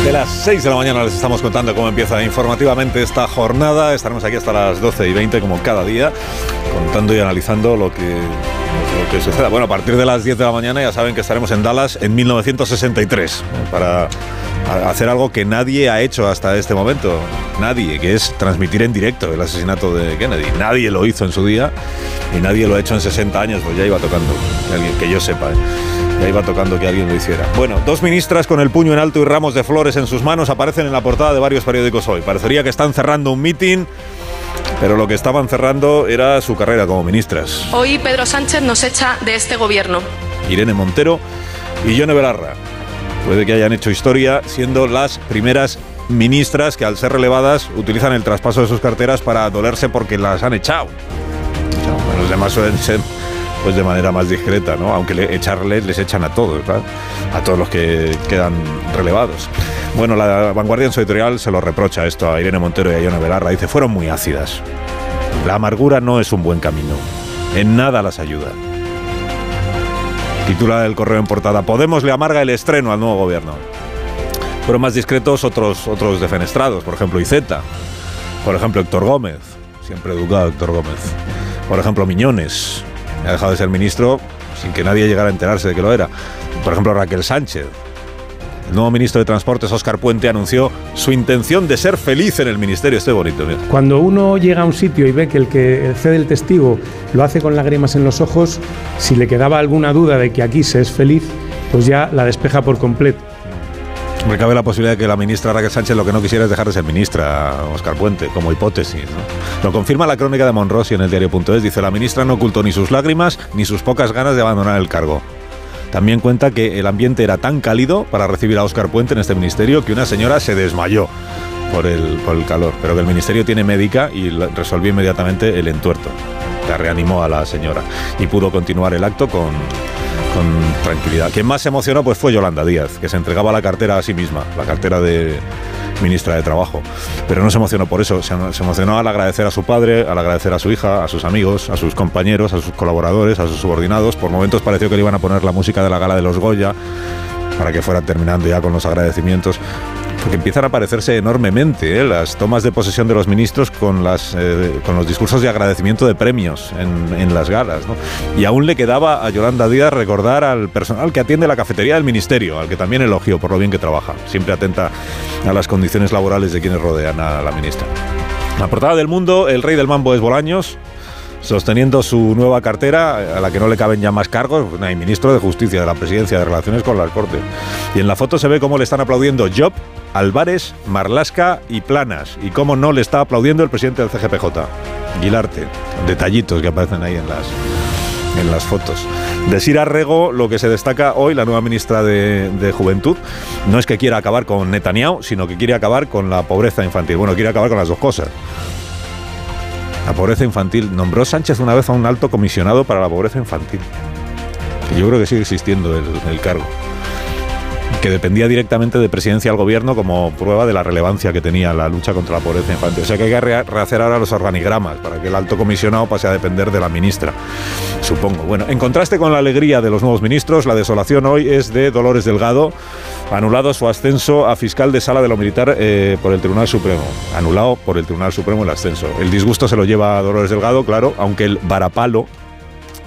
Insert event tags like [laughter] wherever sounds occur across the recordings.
Desde las 6 de la mañana les estamos contando cómo empieza informativamente esta jornada. Estaremos aquí hasta las 12 y 20 como cada día, contando y analizando lo que, lo que suceda. Bueno, a partir de las 10 de la mañana ya saben que estaremos en Dallas en 1963 ¿eh? para hacer algo que nadie ha hecho hasta este momento. Nadie, que es transmitir en directo el asesinato de Kennedy. Nadie lo hizo en su día y nadie lo ha hecho en 60 años, pues ya iba tocando, alguien que yo sepa. ¿eh? Ya iba tocando que alguien lo hiciera. Bueno, dos ministras con el puño en alto y ramos de flores en sus manos aparecen en la portada de varios periódicos hoy. Parecería que están cerrando un mitin, pero lo que estaban cerrando era su carrera como ministras. Hoy Pedro Sánchez nos echa de este gobierno. Irene Montero y Yone Belarra. Puede que hayan hecho historia siendo las primeras ministras que al ser relevadas utilizan el traspaso de sus carteras para dolerse porque las han echado. Los demás suelen ser pues de manera más discreta, ¿no? Aunque le, echarles les echan a todos. A todos los que quedan relevados. Bueno, la vanguardia en su editorial se lo reprocha esto a Irene Montero y a Iona Belarra. Dice, fueron muy ácidas. La amargura no es un buen camino. En nada las ayuda. Titula el correo en portada, Podemos le amarga el estreno al nuevo gobierno. Fueron más discretos otros, otros defenestrados, por ejemplo, Iceta, por ejemplo, Héctor Gómez, siempre educado Héctor Gómez, por ejemplo, Miñones, ha dejado de ser ministro sin que nadie llegara a enterarse de que lo era. Por ejemplo, Raquel Sánchez. El nuevo ministro de Transportes, Óscar Puente, anunció su intención de ser feliz en el ministerio. Estoy bonito. Mira. Cuando uno llega a un sitio y ve que el que cede el testigo lo hace con lágrimas en los ojos, si le quedaba alguna duda de que aquí se es feliz, pues ya la despeja por completo. Me cabe la posibilidad de que la ministra Raquel Sánchez lo que no quisiera es dejar de ser ministra, Óscar Puente, como hipótesis. ¿no? Lo confirma la crónica de Monrosi en el diario.es. Dice, la ministra no ocultó ni sus lágrimas ni sus pocas ganas de abandonar el cargo. También cuenta que el ambiente era tan cálido para recibir a Óscar Puente en este ministerio que una señora se desmayó por el, por el calor, pero que el ministerio tiene médica y resolvió inmediatamente el entuerto. La reanimó a la señora y pudo continuar el acto con, con tranquilidad. Quien más se emocionó pues fue Yolanda Díaz, que se entregaba la cartera a sí misma, la cartera de ministra de Trabajo. Pero no se emocionó por eso, se, emocionó al agradecer a su padre, al agradecer a su hija, a sus amigos, a sus compañeros, a sus colaboradores, a sus subordinados. Por momentos pareció que le iban a poner la música de la gala de los Goya para que fuera terminando ya con los agradecimientos porque empiezan a parecerse enormemente ¿eh? las tomas de posesión de los ministros eh, con los discursos de agradecimiento de premios en, en las galas. ¿no? Y aún le quedaba a Yolanda Díaz recordar al personal que atiende la cafetería del ministerio, al que también elogió por lo bien que trabaja, siempre atenta a las condiciones laborales de quienes rodean a la ministra. La portada del mundo, el rey del mambo es Bolaños, sosteniendo su nueva cartera, a la que no le caben ya más cargos, pues, hay ministro de Justicia, de la Presidencia, de Relaciones con las Cortes. Y en la foto se ve cómo le están aplaudiendo Job, Álvarez, Marlasca y Planas, y cómo no le está aplaudiendo el presidente del CGPJ, Guilarte. Detallitos que aparecen ahí en las, en las fotos. De Sira Rego, lo que se destaca hoy, la nueva ministra de, de, Juventud, no es que quiera acabar con Netanyahu, sino que quiere acabar con la pobreza infantil. Bueno, quiere acabar con las dos cosas. La pobreza infantil. Nombró Sánchez una vez a un alto comisionado para la pobreza infantil. Yo creo que sigue existiendo el, el cargo. Que dependía directamente de presidencia al gobierno como prueba de la relevancia que tenía la lucha contra la pobreza infantil. O sea que hay que re rehacer ahora los organigramas para que el alto comisionado pase a depender de la ministra. Supongo. Bueno, en contraste con la alegría de los nuevos ministros, la desolación hoy es de Dolores Delgado, anulado su ascenso a fiscal de sala de lo militar eh, por el Tribunal Supremo. Anulado por el Tribunal Supremo el ascenso. El disgusto se lo lleva a Dolores Delgado, claro, aunque el varapalo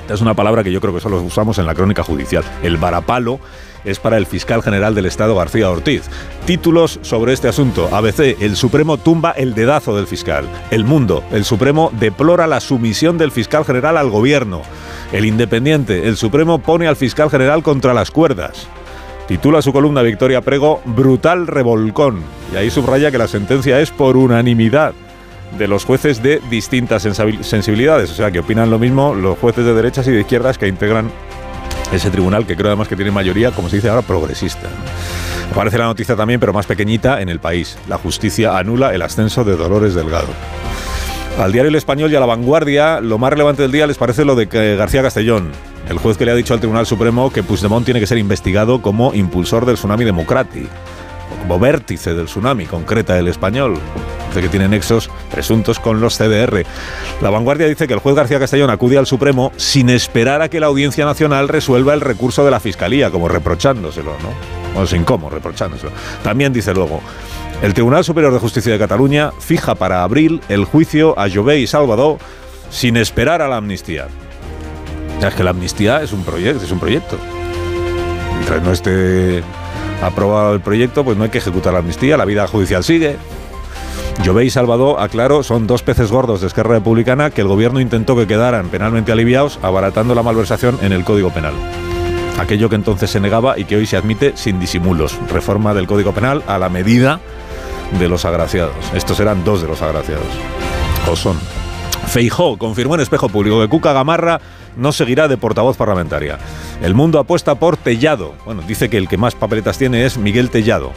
es una palabra que yo creo que solo usamos en la crónica judicial. El varapalo es para el fiscal general del Estado García Ortiz. Títulos sobre este asunto. ABC, el Supremo tumba el dedazo del fiscal. El Mundo, el Supremo deplora la sumisión del fiscal general al gobierno. El Independiente, el Supremo pone al fiscal general contra las cuerdas. Titula su columna Victoria Prego Brutal Revolcón. Y ahí subraya que la sentencia es por unanimidad de los jueces de distintas sensibilidades. O sea, que opinan lo mismo los jueces de derechas y de izquierdas que integran ese tribunal, que creo además que tiene mayoría, como se dice ahora, progresista. Aparece la noticia también, pero más pequeñita, en el país. La justicia anula el ascenso de Dolores Delgado. Al diario El Español y a la vanguardia, lo más relevante del día les parece lo de García Castellón, el juez que le ha dicho al Tribunal Supremo que Puigdemont tiene que ser investigado como impulsor del tsunami democrático, como vértice del tsunami, concreta el español. Dice que tiene nexos presuntos con los CDR. La vanguardia dice que el juez García Castellón acude al Supremo sin esperar a que la Audiencia Nacional resuelva el recurso de la Fiscalía, como reprochándoselo, ¿no? O sin cómo, reprochándoselo. También dice luego, el Tribunal Superior de Justicia de Cataluña fija para abril el juicio a Jové y Salvador sin esperar a la amnistía. Es que la amnistía es un proyecto, es un proyecto. Mientras no esté aprobado el proyecto, pues no hay que ejecutar la amnistía, la vida judicial sigue. Jové y Salvador, aclaro, son dos peces gordos de Esquerra Republicana que el gobierno intentó que quedaran penalmente aliviados, abaratando la malversación en el Código Penal. Aquello que entonces se negaba y que hoy se admite sin disimulos. Reforma del Código Penal a la medida de los agraciados. Estos eran dos de los agraciados. O son. Feijó confirmó en espejo público que Cuca Gamarra no seguirá de portavoz parlamentaria. El mundo apuesta por Tellado. Bueno, dice que el que más papeletas tiene es Miguel Tellado.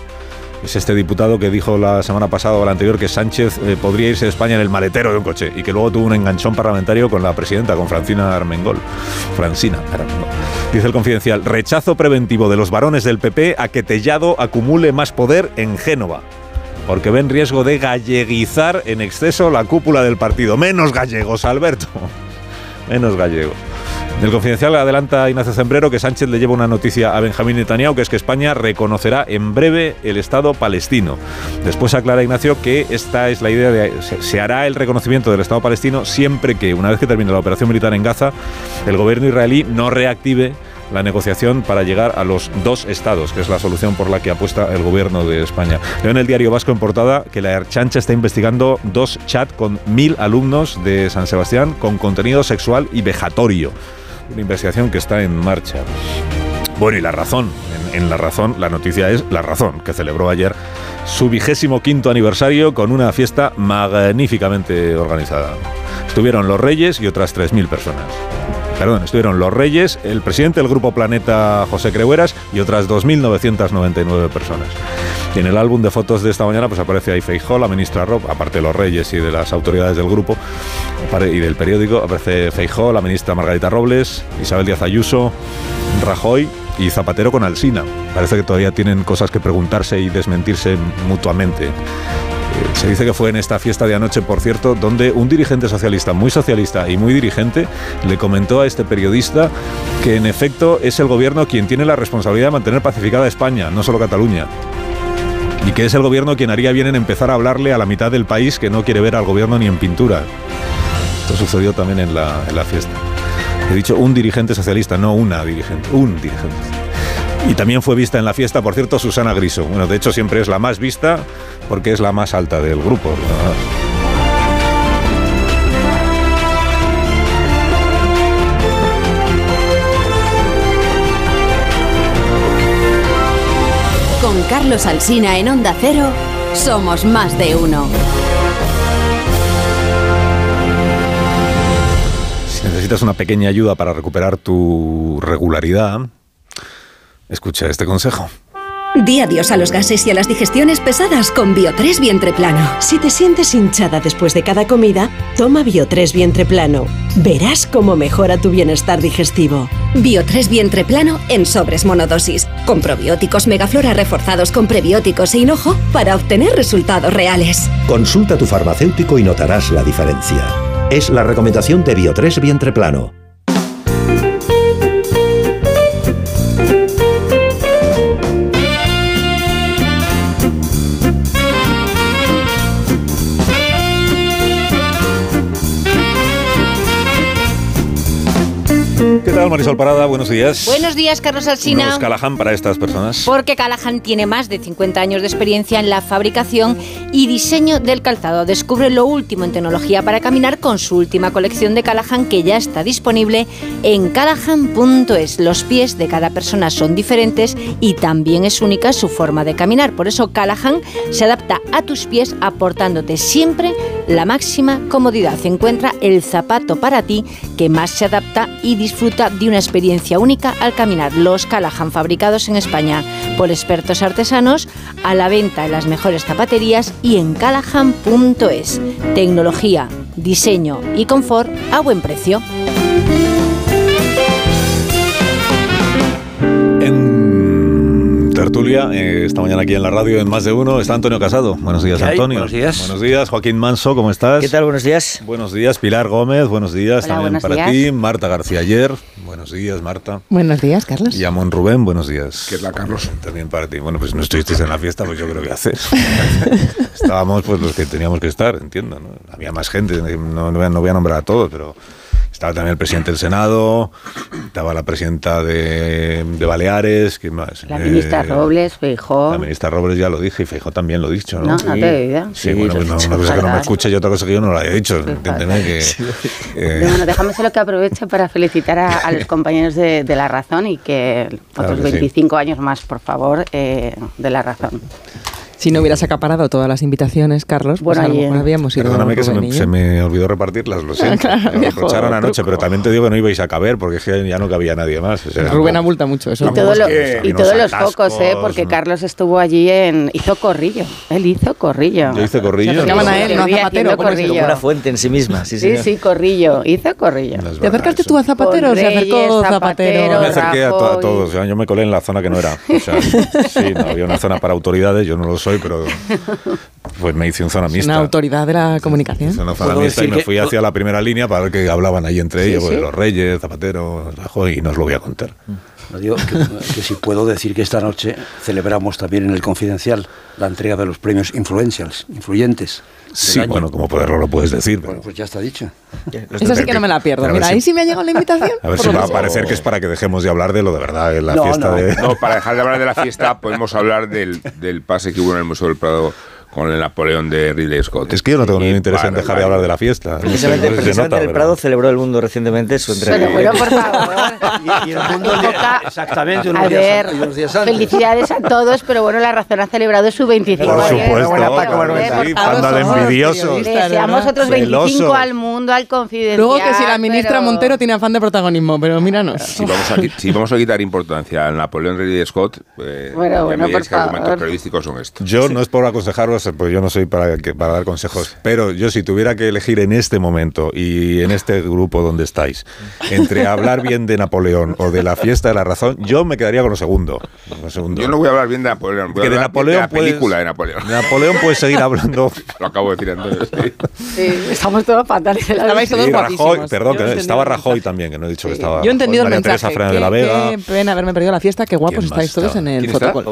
Es este diputado que dijo la semana pasada o la anterior que Sánchez eh, podría irse de España en el maletero de un coche y que luego tuvo un enganchón parlamentario con la presidenta, con Francina Armengol. Francina Armengol. Dice el confidencial, rechazo preventivo de los varones del PP a que Tellado acumule más poder en Génova porque ven riesgo de galleguizar en exceso la cúpula del partido. Menos gallegos, Alberto. [laughs] Menos gallegos. Del confidencial adelanta Ignacio Zembrero que Sánchez le lleva una noticia a Benjamín Netanyahu, que es que España reconocerá en breve el Estado palestino. Después aclara Ignacio que esta es la idea de se hará el reconocimiento del Estado palestino siempre que, una vez que termine la operación militar en Gaza, el gobierno israelí no reactive la negociación para llegar a los dos estados, que es la solución por la que apuesta el gobierno de España. Leo en el diario Vasco en portada que la Erchancha está investigando dos chats con mil alumnos de San Sebastián con contenido sexual y vejatorio. Una investigación que está en marcha. Bueno, y la razón. En, en, La Razón, la noticia es La Razón, que celebró ayer su vigésimo quinto aniversario con una fiesta magníficamente organizada. Estuvieron los reyes y otras 3.000 personas perdón, estuvieron los Reyes, el presidente del Grupo Planeta, José Creueras, y otras 2.999 personas. Y en el álbum de fotos de esta mañana pues aparece ahí Feijó, la ministra Rob, aparte de los Reyes y de las autoridades del grupo y del periódico, aparece Feijó, la ministra Margarita Robles, Isabel Díaz Ayuso, Rajoy y Zapatero con Alsina. Parece que todavía tienen cosas que preguntarse y desmentirse mutuamente. Se dice que fue en esta fiesta de anoche, por cierto, donde un dirigente socialista, muy socialista y muy dirigente, le comentó a este periodista que en efecto es el gobierno quien tiene la responsabilidad de mantener pacificada España, no solo Cataluña. Y que es el gobierno quien haría bien en empezar a hablarle a la mitad del país que no quiere ver al gobierno ni en pintura. Esto sucedió también en la, fiesta. He dicho un dirigente socialista, no una dirigente, un dirigente. Y también fue vista en la fiesta, por cierto, Susana Griso. Bueno, de hecho siempre es la más vista porque es la más alta del grupo. Con Carlos Alsina en Onda Cero, somos más de uno. Si necesitas una pequeña ayuda para recuperar tu regularidad, escucha este consejo. Di adiós a los gases y a las digestiones pesadas con Bio3 Vientre Plano. Si te sientes hinchada después de cada comida, toma Bio3 Vientre Plano. Verás cómo mejora tu bienestar digestivo. Bio3 Vientre Plano en sobres monodosis, con probióticos megaflora reforzados con prebióticos e hinojo para obtener resultados reales. Consulta a tu farmacéutico y notarás la diferencia. Es la recomendación de Bio3 Vientre Plano. Marisol Parada, buenos días. Buenos días, Carlos Alsina. Nuevos Callahan para estas personas. Porque Callahan tiene más de 50 años de experiencia en la fabricación y diseño del calzado. Descubre lo último en tecnología para caminar con su última colección de Callahan que ya está disponible en callahan.es. Los pies de cada persona son diferentes y también es única su forma de caminar. Por eso Callahan se adapta a tus pies aportándote siempre la máxima comodidad. Encuentra el zapato para ti que más se adapta y disfruta de una experiencia única al caminar. Los Callahan fabricados en España por expertos artesanos, a la venta en las mejores zapaterías y en callahan.es. Tecnología, diseño y confort a buen precio. Tertulia, eh, esta mañana aquí en la radio en Más de Uno, está Antonio Casado. Buenos días. Antonio. Buenos días. Buenos días, Joaquín Manso, ¿cómo estás? ¿Qué tal? Buenos días. Buenos días, Pilar Gómez, buenos días Hola, también buenos para días. ti. Marta García Ayer, buenos días, Marta. Buenos días, Carlos. Y Amón Rubén, buenos días. ¿Qué tal, Carlos? También para ti. Bueno, pues no estuvisteis en la fiesta, pues yo creo que haces. [laughs] Estábamos pues los que teníamos que estar, entiendo. ¿no? Había más gente, no, no voy a- no voy a nombrar a todos, pero estaba también el presidente del Senado, estaba la presidenta de, de Baleares, ¿quién más? La ministra Eh, Robles, Feijó. La ministra Robles ya lo dije y Feijó también lo he dicho, ¿no? No, no te he oído. Sí, bueno, pues no, una cosa que no me escuche y otra cosa que yo no lo haya dicho. Que... eh, Bueno, déjame solo que aproveche para felicitar a, a los [laughs] compañeros de, de La Razón y que Claro otros sí. 25 años más, por favor, eh, de La Razón. Si no hubieras acaparado todas las invitaciones, Carlos, pues Bueno, a lo allí- mejor habíamos ido Perdóname que se me, se me olvidó repartirlas, lo [laughs] siento. Claro, Me reprocharon anoche, pero también te digo que no ibais a caber porque es que ya no cabía nadie más. o sea, Rubén no- abulta mucho eso. Y, todo lo- que y todos los focos, ¿eh? porque ¿no? Carlos estuvo allí en... Hizo corrillo. Él hizo corrillo. Yo hice corrillo. Se llaman a él, no a Zapatero, haciendo como es, Como corrillo. una fuente en sí misma. Sí, Sí, sí, corrillo. Hizo corrillo. No ¿Te acercaste eso. tú a Zapatero o se acercó Reyes, Zapatero? Yo me acerqué a, to- a todos, yo me colé en la zona que no era. O sea, sí, no, había una zona para autoridades, yo no lo soy, pero pues me hice un zona mixta. Una autoridad de la comunicación. Hice una zona Puedo mixta y me que- fui hacia la primera línea para ver qué hablaban ahí entre Sí, ellos, pues, sí. los Reyes, Zapatero, Rajoy, y no os lo voy a contar. No digo que, que si puedo decir que esta noche celebramos también en el Confidencial la entrega de los premios Influentials, influyentes. Sí, año. bueno, como poderlo lo puedes decir. Bueno, pues ya está dicho. Esa sí que no me la pierdo. Mira, si- ahí sí me ha llegado la invitación. A ver si va a parecer que es para que dejemos de hablar de lo de verdad, en la No, fiesta no. de... No, para dejar de hablar de la fiesta, podemos hablar del, del pase que hubo en el Museo del Prado con el Napoleón de Ridley Scott. Es que yo no tengo Y ningún interés en para- dejar de hablar de la fiesta. Precisamente, No sé precisamente nota, el pero- Prado celebró el mundo recientemente su entrega. Bueno, por [laughs] favor. Y, y el mundo Toca- exactamente unos, A días, ver, unos días antes. felicidades a todos, pero bueno, la razón ha celebrado su 25 Por supuesto, Buena, Paco, que panda de periodistas. Deseamos otros 25 Celosos. al mundo, al confidencial. Luego que si la ministra pero- Montero tiene afán de protagonismo, pero míranos. Si vamos, a, si vamos a quitar importancia al Napoleón Ridley Scott, eh, Bueno, bueno, por argumentos favor. periodísticos son estos. Yo no es por aconsejaros, pues yo no soy para, que- para dar consejos, pero yo si tuviera que elegir en este momento y en este grupo donde estáis, entre hablar bien de Napoleón o de la fiesta de la razón, yo me quedaría con lo segundo. Lo segundo. Yo no voy a hablar bien de Napoleón, voy a Que de Napoleón de la puedes- película de Napoleón. De Napoleón puedes seguir hablando. [laughs] Lo acabo de decir Antonio. sí. Sí, estamos todos fatales. Estabais todos Sí. Rajoy, perdón, Yo que he entendido estaba el Rajoy también, que no he dicho que estaba Yo he entendido el María mensaje. Teresa Fernández de la Qué- Vega. Qué pena haberme perdido la fiesta. Qué guapos ¿Quién más estáis todos estaba? en el fotocall.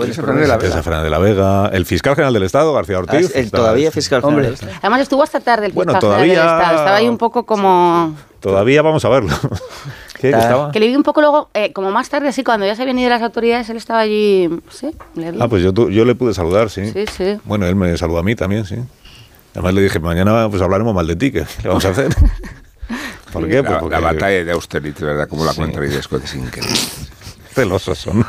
Teresa. Fernández de la Vega, el fiscal general del Estado, García Ah, Ortiz. es el todavía fiscal Hombre. general. Además estuvo hasta tarde el Bueno, fiscal general del todavía- Estado. Estaba ahí un poco como... Todavía vamos a verlo. [laughs] ¿Qué? ¿Que Está- estaba? Que le vi un poco luego, eh, como más tarde, así, cuando ya se habían ido las autoridades, él estaba allí... Sí, le vi. Ah, pues yo, tu- yo le pude saludar, sí. Sí, sí. Bueno, él me saludó a mí también, sí. Además le dije, mañana pues hablaremos mal de ti, ¿qué le vamos a hacer? [laughs] ¿Por qué? Pues La, porque la batalla de Austerlitz, ¿verdad? Como la cuenta Ridley Scott es increíble. [laughs] celosos son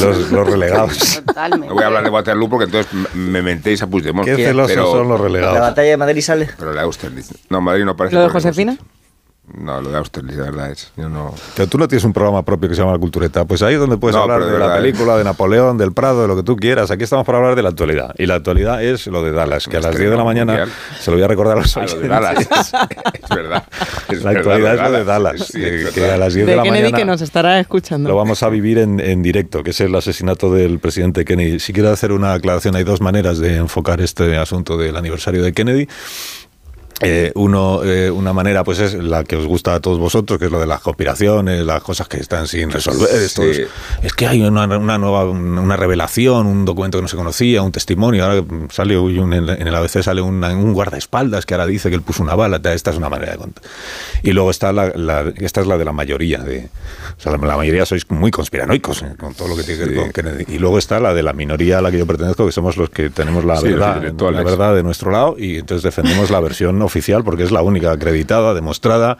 los, los relegados. Totalmente. No voy a hablar de Waterloo porque entonces me mentéis a Puigdemont. Qué celosos pero- son los relegados. La batalla de Madrid sale. Pero la Austerlitz. No, Madrid no parece. ¿Lo de Josefina? No, lo de Austerlitz, de verdad es. Yo no. Pero tú no tienes un programa propio que se llama La Cultureta. Pues ahí es donde puedes No, hablar de, de la verdad, película, de Napoleón, del Prado, de lo que tú quieras. Aquí estamos para hablar de la actualidad. Y la actualidad es lo de Dallas, que a las 10 de la mañana mundial. se lo voy a recordar a los Ah, lo de. Dallas. [laughs] es verdad. Es La verdad, actualidad es lo de Dallas, Sí, que- que verdad. a las 10 de, De la Kennedy mañana que nos estará escuchando. lo vamos a vivir en, en directo, que es el asesinato del presidente Kennedy. Si quiero hacer una aclaración, hay dos maneras de enfocar este asunto del aniversario de Kennedy. Eh, uno, eh, una manera, pues es la que os gusta a todos vosotros, que es lo de las conspiraciones, las cosas que están sin resolver. Esto es, es que hay una, una nueva, una revelación, un documento que no se conocía, un testimonio. Ahora sale un- en el ABC sale una- un guardaespaldas que ahora dice que él puso una bala. Esta es una manera de contar. Y luego está la, la- esta es la de la mayoría. De, o sea, la, la mayoría sois muy conspiranoicos eh, con todo lo que tiene que ver con Kennedy. Y luego está la de la minoría a la que yo pertenezco, que somos los que tenemos la Sí, verdad, la verdad de nuestro lado y entonces defendemos la versión oficial porque es la única acreditada, demostrada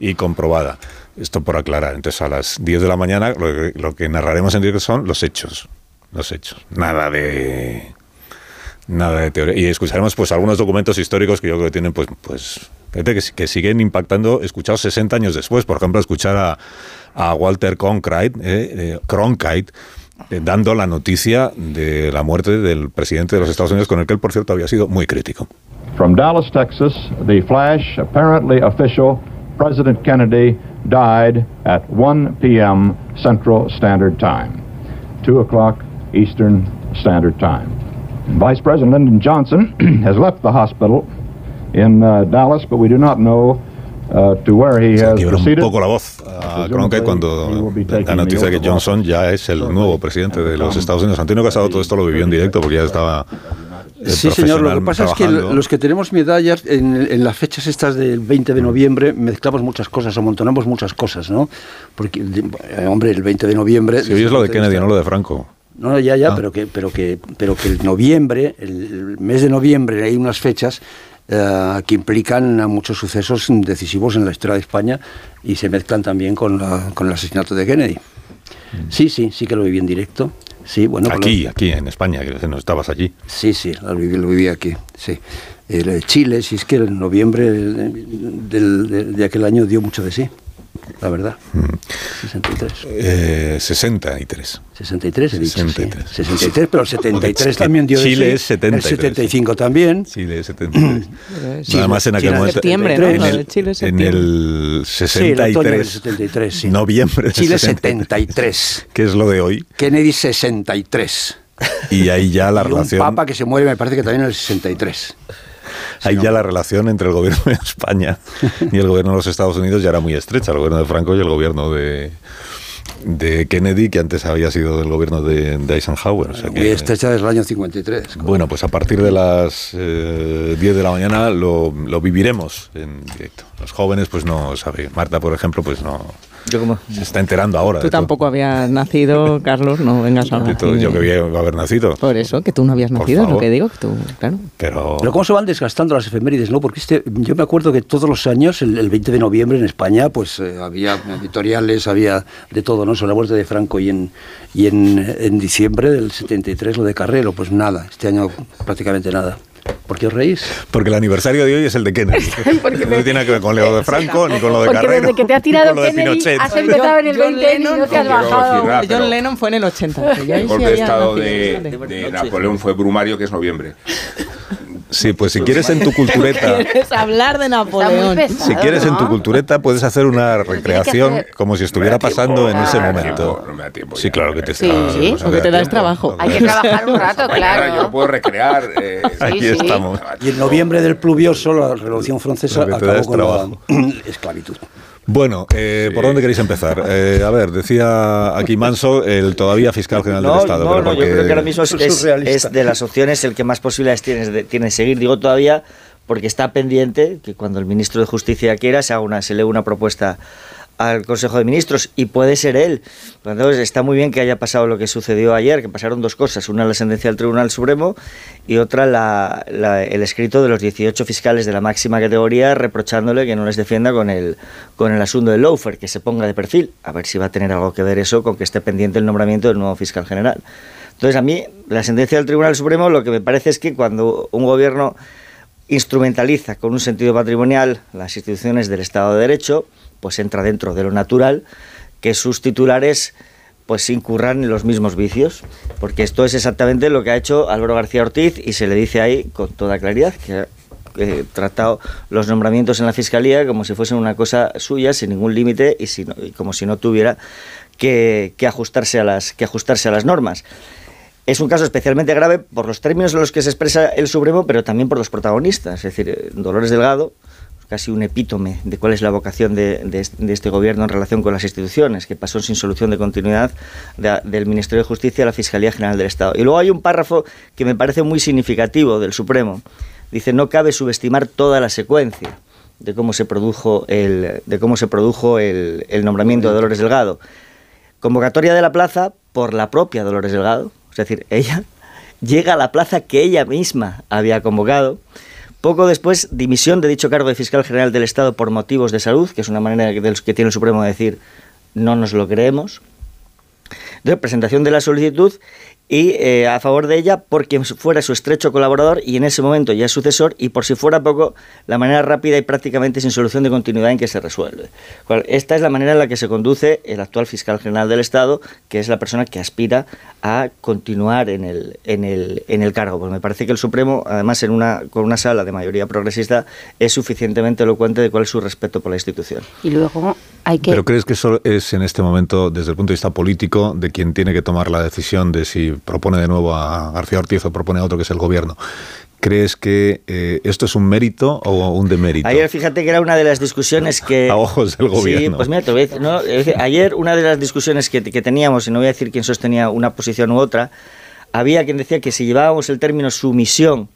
y comprobada. Esto por aclarar. Entonces a las 10 de la mañana lo que, lo que narraremos en directo son los hechos. Los hechos. Nada de nada de teoría. Y escucharemos pues algunos documentos históricos que yo creo que tienen pues pues que, que siguen impactando, escuchados 60 años después. Por ejemplo, escuchar a, Walter Cronkite, eh, eh, Cronkite dando la noticia de la muerte del presidente de los Estados Unidos, con el que él, por cierto, había sido muy crítico. From Dallas, Texas, the flash, apparently official, President Kennedy died at 1 p.m. Central Standard Time, 2 o'clock Eastern Standard Time. Vice President Lyndon Johnson [clears throat] has left the hospital in uh, Dallas, but we do not know uh, to where he has Quiebra un poco la voz a Cronkite cuando la noticia de que Johnson ya es el nuevo presidente de los Estados Unidos. Antonio Casado todo esto lo vivió en directo porque ya estaba eh, Sí, señor. Lo que pasa es que trabajando. los que tenemos ya en, en las fechas estas del 20 de noviembre mezclamos muchas cosas, amontonamos muchas cosas, ¿no? Porque, eh, hombre, el 20 de noviembre... Si hoy es lo de Kennedy, no lo de Franco. No, ya, ya, Ah. pero que, pero que, pero que el noviembre, el mes de noviembre, hay unas fechas eh, que implican a muchos sucesos decisivos en la historia de España y se mezclan también con, la- con el asesinato de Kennedy. Sí, sí, sí que lo viví en directo. Sí, bueno, aquí, lo- aquí en España, que no estabas allí. Sí, sí, lo viví, lo viví aquí, sí. El, eh, Chile, sí es que en noviembre del- del- de, de aquel año dio mucho de sí, la verdad. 63. Eh, 63. 63 he dicho, 63. sí. 63, pero el 73 Es que también dio Chile es 73. El 75 también. Chile es 73. Chile- Nada más en aquel Chile momento. septiembre, ¿no? En Lo el, Chile en el Sí, el otoño del 63. 73, sí. Noviembre del Chile 73. 73. Que es lo de hoy. Kennedy 63. Y ahí ya la y un relación. papa que se muere, me parece que también en el 63. Ahí ya la relación entre el gobierno de España y el gobierno de los Estados Unidos ya era muy estrecha, el gobierno de Franco y el gobierno de, de Kennedy, que antes había sido del gobierno de, de Eisenhower. o sea Muy estrecha desde el año 53. bueno, pues a partir de las eh, 10 de la mañana lo, lo viviremos en directo. Los jóvenes, pues no sabe. Marta, por ejemplo, pues no. Se está enterando ahora. Tú todo- tampoco habías nacido, [laughs] Carlos, no vengas ahora. todo. Yo que voy a haber nacido. Por eso, que tú no habías Por nacido, es lo que digo, que tú, claro. Pero. Pero cómo se van desgastando las efemérides, ¿no? Porque este, yo me acuerdo que todos los años, el, el 20 de noviembre en España, pues eh, había editoriales, había de todo, ¿no? Sobre la muerte de Franco y en, y en, en diciembre del 73 lo de Carrero, pues nada, este año prácticamente nada. ¿Por qué os reís? Porque el aniversario de hoy es el de Kennedy. [laughs] Porque no me- tiene que ver con lo de Franco ni con lo de Porque Carrero. desde que te ha ni tirado con lo de Kennedy, Pinochet. has empezado en el John 20 y Lennon, no te has bajado. pero- John Lennon fue en el 80. que yo ahí El golpe de Estado de, vale. de Napoleón fue Brumario, que es noviembre. Sí, pues si quieres en tu cultureta. ¿Quieres hablar de Napoleón? Si quieres en tu cultureta puedes hacer una recreación hacer- como si estuviera pasando en ese no me da momento. tiempo, no me da tiempo Sí, claro que te Sí. está- Sí, Porque te das tiempo. trabajo. Hay que [laughs] trabajar un rato, Mañana yo claro. puedo recrear. eh, Aquí sí. estamos. Y en noviembre del pluvioso, la Revolución Francesa acabó con la [clears throat] esclavitud. Bueno, eh, ¿por dónde queréis empezar? [laughs] Eh, a ver, decía aquí Manso, el todavía fiscal general del No, Estado. no, pero no, yo porque- creo que ahora mismo es, es de las opciones el que más posibilidades tiene de, tiene de seguir. Digo todavía porque está pendiente que cuando el ministro de Justicia quiera se, haga una, se lee una propuesta al Consejo de Ministros y puede ser él. Entonces está muy bien que haya pasado lo que sucedió ayer, que pasaron dos cosas, una la sentencia del Tribunal Supremo y otra el escrito de los 18 fiscales de la máxima categoría reprochándole que no les defienda con el, con el asunto del loafer, que se ponga de perfil, a ver si va a tener algo que ver eso con que esté pendiente el nombramiento del nuevo fiscal general. Entonces a mí la sentencia del Tribunal Supremo lo que me parece es que cuando un gobierno instrumentaliza con un sentido patrimonial las instituciones del Estado de Derecho, pues entra dentro de lo natural que sus titulares pues incurran en los mismos vicios, porque esto es exactamente lo que ha hecho Álvaro García Ortiz y se le dice ahí con toda claridad que eh, tratado los nombramientos en la Fiscalía como si fuesen una cosa suya, sin ningún límite y, si no- como si no tuviera que, que ajustarse a las, que ajustarse a las normas. Es un caso especialmente grave por los términos en los que se expresa el Supremo, pero también por los protagonistas. Es decir, eh, Dolores Delgado, casi un epítome de cuál es la vocación de, este gobierno en relación con las instituciones, que pasó sin solución de continuidad del Ministerio de Justicia a la Fiscalía General del Estado. Y luego hay un párrafo que me parece muy significativo del Supremo. Dice, no cabe subestimar toda la secuencia de cómo se produjo el, de cómo se produjo el, nombramiento de Dolores Delgado. Convocatoria de la plaza por la propia Dolores Delgado, es decir, ella [laughs] llega a la plaza que ella misma había convocado. Poco después, dimisión de dicho cargo de fiscal general del Estado por motivos de salud, que es una manera que tiene el Supremo de decir no nos lo creemos. De presentación de la solicitud y eh, a favor de ella por quien fuera su estrecho colaborador y en ese momento ya sucesor y por si fuera poco la manera rápida y prácticamente sin solución de continuidad en que se resuelve. Esta es la manera en la que se conduce el actual fiscal general del Estado, que es la persona que aspira a continuar en el, en el, en el cargo. Pues me parece que el Supremo, además en una, con una sala de mayoría progresista, es suficientemente elocuente de cuál es su respeto por la institución. Y luego hay que... ¿Pero crees que eso es en este momento, desde el punto de vista político, de quien tiene que tomar la decisión de si propone de nuevo a García Ortiz o propone a otro que es el gobierno. ¿Crees que eh, esto es un mérito o un demérito? Ayer fíjate que era una de las discusiones que... [laughs] A ojos del gobierno. Sí, pues mira, te voy a decir, ¿no? ayer una de las discusiones que, que, teníamos, y no voy a decir quién sostenía una posición u otra, había quien decía que si llevábamos el término sumisión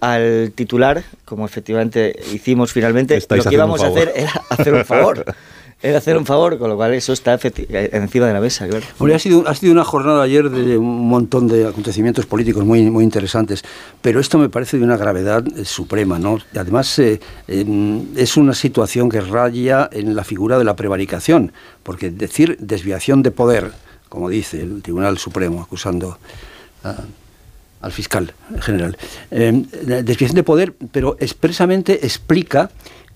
al titular, como efectivamente hicimos finalmente, lo que íbamos a hacer era hacer un favor. [laughs] era hacer un favor, con lo cual eso está encima de la mesa, claro. ha, sido, ha sido una jornada ayer de un montón de acontecimientos políticos muy, muy interesantes, pero esto me parece de una gravedad eh, suprema, ¿no? Además, eh, em, es una situación que raya en la figura de la prevaricación, porque decir desviación de poder, como dice el Tribunal Supremo acusando al fiscal general, em, desviación de poder, pero expresamente explica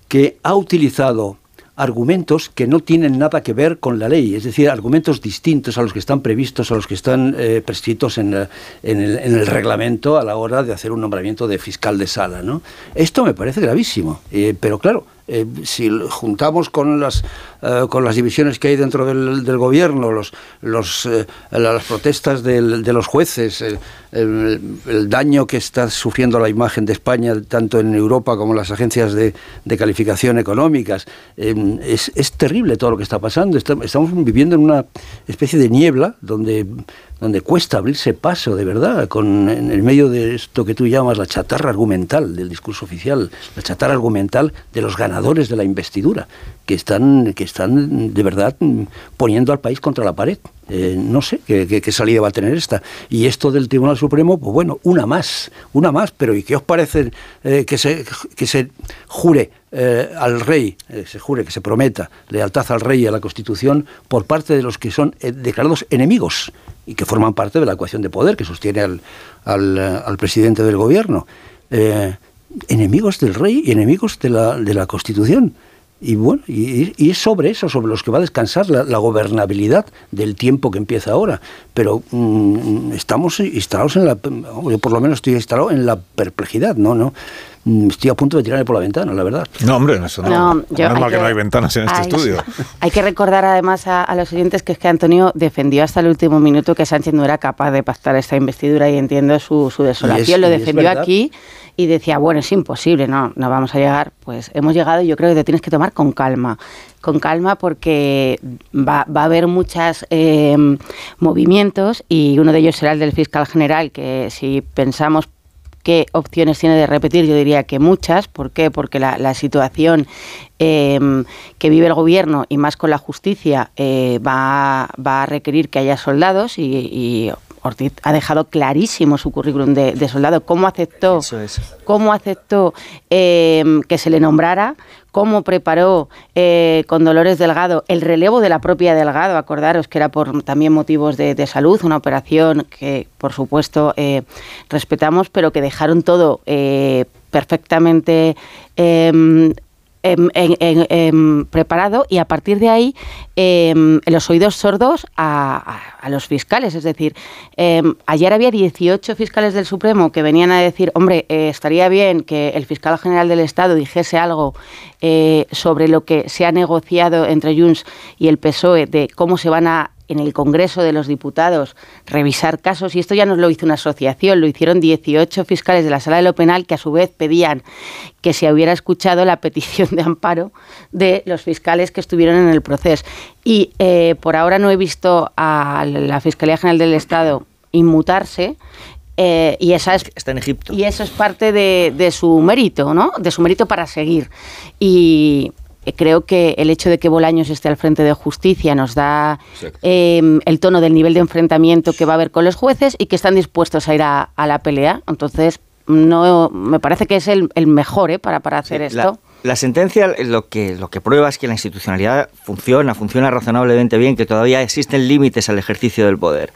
que ha utilizado argumentos que no tienen nada que ver con la ley, es decir, argumentos distintos a los que están previstos, a los que están eh, prescritos en, el, en, el, reglamento a la hora de hacer un nombramiento de fiscal de sala. ¿no? Esto me parece gravísimo, eh, pero claro, eh, si juntamos con las, eh, con las divisiones que hay dentro del, gobierno, los, los, eh, las protestas del, de los jueces, el, daño que está sufriendo la imagen de España, tanto en Europa como en las agencias de, de calificación económicas, es, es, terrible todo lo que está pasando. Estamos viviendo en una especie de niebla donde donde cuesta abrirse paso de verdad, con, en el medio de esto que tú llamas la chatarra argumental del discurso oficial, la chatarra argumental de los ganadores de la investidura, que están, que están de verdad poniendo al país contra la pared. Eh, no sé ¿qué, salida va a tener esta. Y esto del Tribunal Supremo, pues bueno, una más, una más, pero ¿y qué os parece eh, que, se, que se jure eh, al rey, se jure que se prometa lealtad al rey y a la Constitución por parte de los que son declarados enemigos y que forman parte de la ecuación de poder que sostiene al, al, presidente del gobierno? enemigos del rey y enemigos de la, de la Constitución. Y bueno, y, es sobre eso, sobre los que va a descansar la, gobernabilidad del tiempo que empieza ahora. Pero mm, estamos instalados en la, yo por lo menos estoy instalado en la perplejidad, ¿no? no Estoy a punto de tirarme por la ventana, la verdad. No, hombre, eso no. no yo, mal que, no hay ventanas en este estudio. [laughs] Hay que recordar además a, los oyentes que es que Antonio defendió hasta el último minuto que Sánchez no era capaz de pactar esta investidura y entiendo su, su desolación. Lo defendió aquí y decía, bueno, es imposible, no, no vamos a llegar. Pues hemos llegado y yo creo que te tienes que tomar con calma, con calma porque va, va a haber muchos eh, movimientos y uno de ellos será el del fiscal general, que si pensamos qué opciones tiene de repetir, yo diría que muchas. ¿Por qué? Porque la, situación em, que vive el gobierno y más con la justicia eh, va, va, a requerir que haya soldados y Ortiz ha dejado clarísimo su currículum de, soldado, cómo aceptó, cómo aceptó em, que se le nombrara, cómo preparó eh, con Dolores Delgado el relevo de la propia Delgado, acordaros que era por también motivos de, salud, una operación que por supuesto eh, respetamos, pero que dejaron todo eh, em, Em, preparado y a partir de ahí em, los oídos sordos a, los fiscales. Es decir, ayer había 18 fiscales del Supremo que venían a decir, hombre, eh, estaría bien que el fiscal general del Estado dijese algo eh, sobre lo que se ha negociado entre Junts y el PSOE de cómo se van a en el Congreso de los Diputados revisar casos, y esto ya no lo hizo una asociación, lo hicieron 18 fiscales de la Sala de lo Penal que a su vez pedían que se hubiera escuchado la petición de amparo de los fiscales que estuvieron en el proceso. Y eh, por ahora no he visto a la Fiscalía General del Estado inmutarse. Eh, y esa es, está en Egipto. Y eso es parte de, de su mérito, ¿no? De su mérito para seguir. Y, creo que el hecho de que Bolaños esté al frente de justicia nos da eh, el tono del nivel de enfrentamiento que va a haber con los jueces y que están dispuestos a ir a, la pelea. Entonces, no me parece que es el, mejor ¿eh? para, para hacer esto. La, sentencia lo que, lo que prueba es que la institucionalidad funciona, funciona razonablemente bien, que todavía existen límites al ejercicio del poder.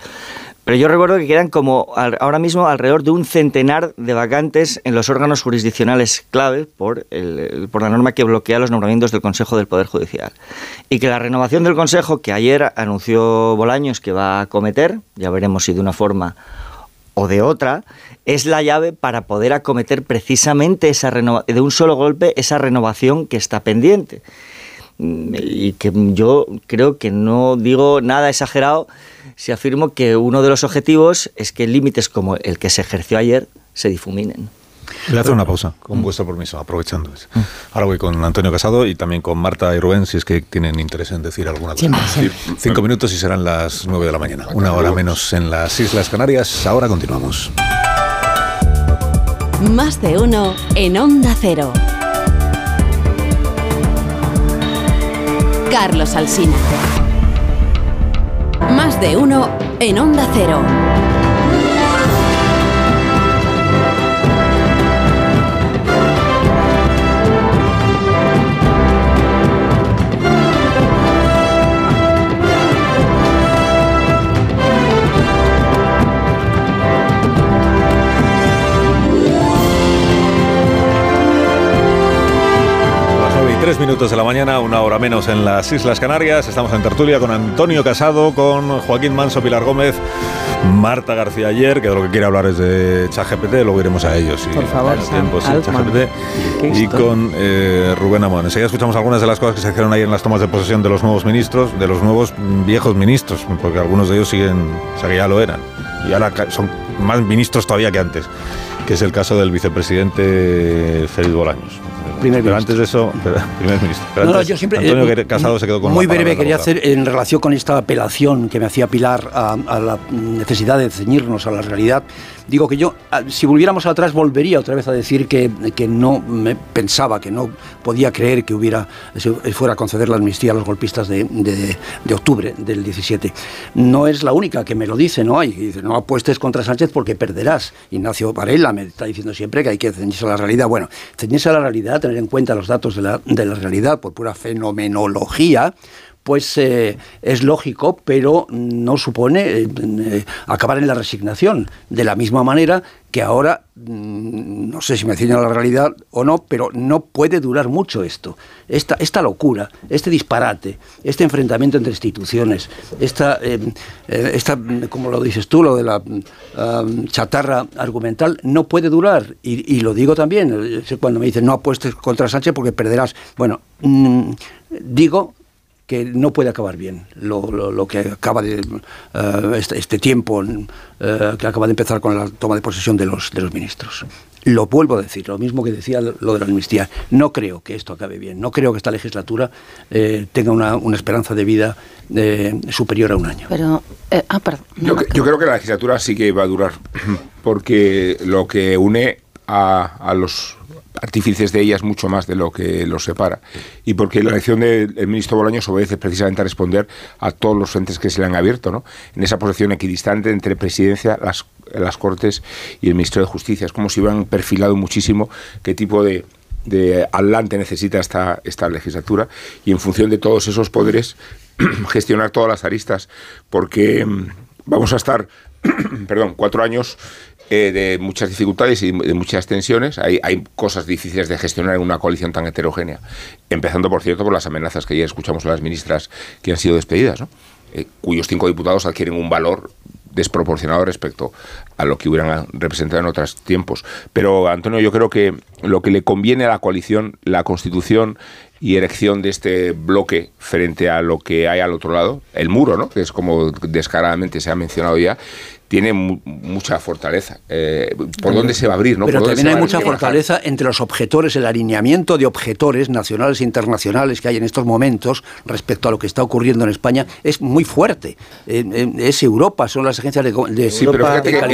Pero yo recuerdo que quedan como ahora mismo alrededor de un centenar de vacantes en los órganos jurisdiccionales clave por, por la norma que bloquea los nombramientos del Consejo del Poder Judicial. Y que la renovación del Consejo, que ayer anunció Bolaños que va a acometer, ya veremos si de una forma o de otra, es la llave para poder acometer precisamente esa de un solo golpe esa renovación que está pendiente. Y que yo creo que no digo nada exagerado si afirmo que uno de los objetivos es que límites como el que se ejerció ayer se difuminen. Voy a hacer una pausa, con vuestro permiso, aprovechando. Ahora voy con Antonio Casado y también con Marta y Rubén, si es que tienen interés en decir alguna cosa. Cinco minutos y serán las nueve de la mañana. Una hora menos en las Islas Canarias. Ahora continuamos. Más de uno en Onda Cero. Carlos Alsina. De uno en Onda Cero. Tres minutos de la mañana, una hora menos en las Islas Canarias. Estamos en tertulia con Antonio Casado, con Joaquín Manso, Pilar Gómez, Marta García Ayer, que de lo que quiere hablar es de ChatGPT, luego iremos a ellos. Por favor, tiempo, Y con eh, Rubén Amón. Enseguida escuchamos algunas de las cosas que se hicieron ahí en las tomas de posesión de los nuevos ministros, de los nuevos viejos ministros, porque algunos de ellos siguen, o sea, que ya lo eran. Y ahora son más ministros todavía que antes, que es el caso del vicepresidente Félix Bolaños primer pero antes de eso, [laughs] primer ministro. no, yo siempre, Antonio eh, Casado se quedó con Muy breve, quería hacer en relación con esta apelación que me hacía Pilar a, a, la necesidad de ceñirnos a la realidad. Digo que yo, si volviéramos atrás, volvería otra vez a decir que, que no me pensaba, que no podía creer que hubiera fuera a conceder la amnistía a los golpistas de, de, de octubre del 17. No es la única que me lo dice, ¿no? hay dice, no apuestes contra Sánchez porque perderás. Ignacio Varela me está diciendo siempre que hay que ceñirse a la realidad. Bueno, ceñirse a la realidad tener en cuenta los datos de la, de la realidad por pura fenomenología, pues eh, es lógico, pero no supone eh, eh, acabar en la resignación. De la misma manera que ahora, mm, no sé si me ciño a la realidad o no, pero no puede durar mucho esto. Esta, esta locura, este disparate, este enfrentamiento entre instituciones, esta, esta, como lo dices tú, lo de la chatarra argumental, no puede durar. Y, y, lo digo también, cuando me dicen no apuestes contra Sánchez porque perderás. Bueno, mm, digo que no puede acabar bien lo, lo, que acaba de eh, este, este, tiempo eh, que acaba de empezar con la toma de posesión de los, de los ministros. Lo vuelvo a decir, lo mismo que decía lo de la amnistía. No creo que esto acabe bien. No creo que esta legislatura eh, tenga una, una, esperanza de vida superior a un año. Pero, ah, perdón. yo, yo, creo que la legislatura sí que va a durar, [clears throat] porque lo que une a, los artífices de ellas mucho más de lo que los separa. Y porque la elección del ministro Bolaños obedece precisamente a responder a todos los frentes que se le han abierto, ¿no? En esa posición equidistante entre presidencia, las, las Cortes y el Ministerio de Justicia. Es como si hubieran perfilado muchísimo qué tipo de, de adelante necesita esta, esta legislatura y en función de todos esos poderes [clears throat] gestionar todas las aristas, porque mm, vamos a estar, [clears throat] perdón, cuatro años eh, de muchas dificultades y de muchas tensiones. Hay, hay cosas difíciles de gestionar en una coalición tan heterogénea. Empezando, por cierto, por las amenazas que ya escuchamos a las ministras que han sido despedidas, ¿no? Eh, cuyos cinco diputados adquieren un valor desproporcionado respecto a lo que hubieran representado en otros tiempos. Pero, Antonio, yo creo que lo que le conviene a la coalición, la Constitución y erección de este bloque frente a lo que hay al otro lado, el muro, ¿no? que es como descaradamente se ha mencionado ya, tiene mucha fortaleza. Eh, ¿Por dónde se va a abrir? ¿no? Pero también hay mucha fortaleza entre los objetores, el alineamiento de objetores nacionales e internacionales que hay en estos momentos respecto a lo que está ocurriendo en España es muy fuerte. es Europa, son las agencias de, de sí, pero fíjate que el,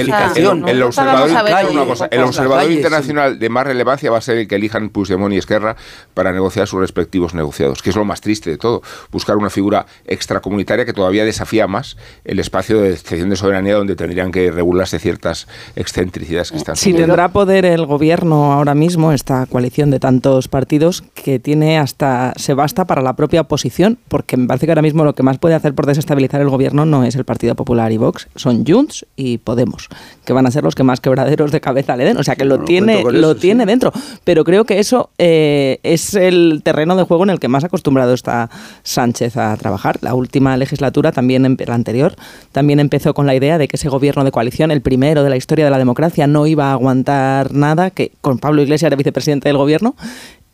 el, observador, el observador internacional de más relevancia va a ser el que elijan Puigdemont y Esquerra para negociar sus respectivos negociados, que es lo más triste de todo. Buscar una figura extracomunitaria que todavía desafía más el espacio de excepción de soberanía donde tendrían que regularse ciertas excentricidades que están. Si tendrá poder el gobierno ahora mismo, esta coalición de tantos partidos, que tiene hasta, se basta para la propia oposición, porque me parece que ahora mismo lo que más puede hacer por desestabilizar el gobierno no es el Partido Popular y Vox, son Junts y Podemos, que van a ser los que más quebraderos de cabeza le den. O sea que lo tiene, lo tiene dentro. Pero creo que eso eh, es el terreno de juego en el que más acostumbrado está Sánchez a trabajar. La última legislatura, también la anterior, también empezó con la idea de que ese gobierno de coalición, el primero de la historia de la democracia, no iba a aguantar nada, que con Pablo Iglesias era vicepresidente del gobierno,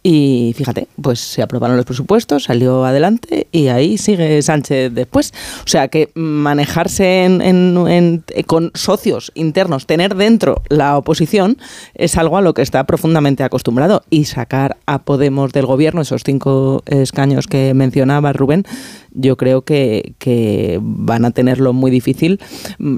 y fíjate, pues se aprobaron los presupuestos, salió adelante y ahí sigue Sánchez después. O sea que manejarse en, con socios internos, tener dentro la oposición, es algo a lo que está profundamente acostumbrado. Y sacar a Podemos del gobierno, esos cinco escaños que mencionaba Rubén, yo creo que, que van a tenerlo muy difícil.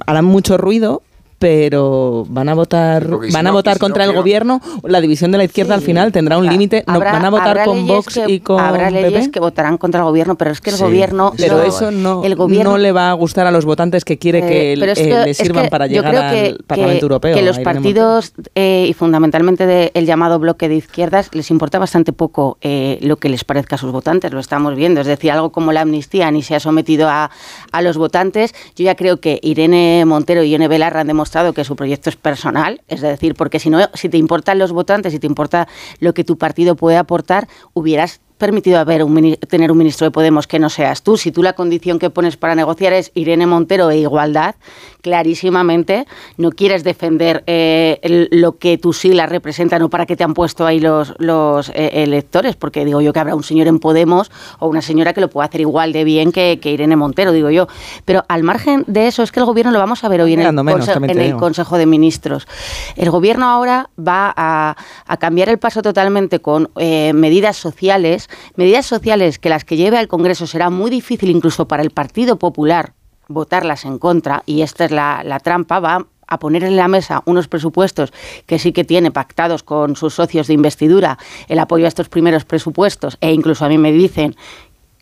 Harán mucho ruido, pero van a votar van a votar contra el gobierno la división de la izquierda al final tendrá un límite. No, van a votar con Vox y con habrá leyes que votarán contra el gobierno pero es que el gobierno pero eso no el gobierno, no le va a gustar a los votantes que quiere que, eh, le sirvan para llegar al Parlamento Europeo que los partidos eh, y fundamentalmente el llamado bloque de izquierdas les importa bastante poco eh, lo que les parezca a sus votantes lo estamos viendo. Es decir algo como la amnistía ni se ha sometido a, a los votantes. Yo ya creo que Irene Montero y Ione Belarra han demostrado que su proyecto es personal, es decir, porque si no, si te importan los votantes, si te importa lo que tu partido puede aportar, hubieras permitido haber un, tener un ministro de Podemos que no seas tú. Si tú la condición que pones para negociar es Irene Montero e igualdad, clarísimamente no quieres defender eh, lo que tus siglas representan o para qué te han puesto ahí los, los eh, electores, porque digo yo que habrá un señor en Podemos o una señora que lo pueda hacer igual de bien que, Irene Montero, digo yo. Pero al margen de eso, es que el gobierno lo vamos a ver hoy en, el, Consejo de Ministros. El gobierno ahora va a, cambiar el paso totalmente con eh, medidas sociales medidas sociales que las que lleve al Congreso será muy difícil incluso para el Partido Popular votarlas en contra, y esta es la, trampa, va a poner en la mesa unos presupuestos que sí que tiene pactados con sus socios de investidura el apoyo a estos primeros presupuestos e incluso a mí me dicen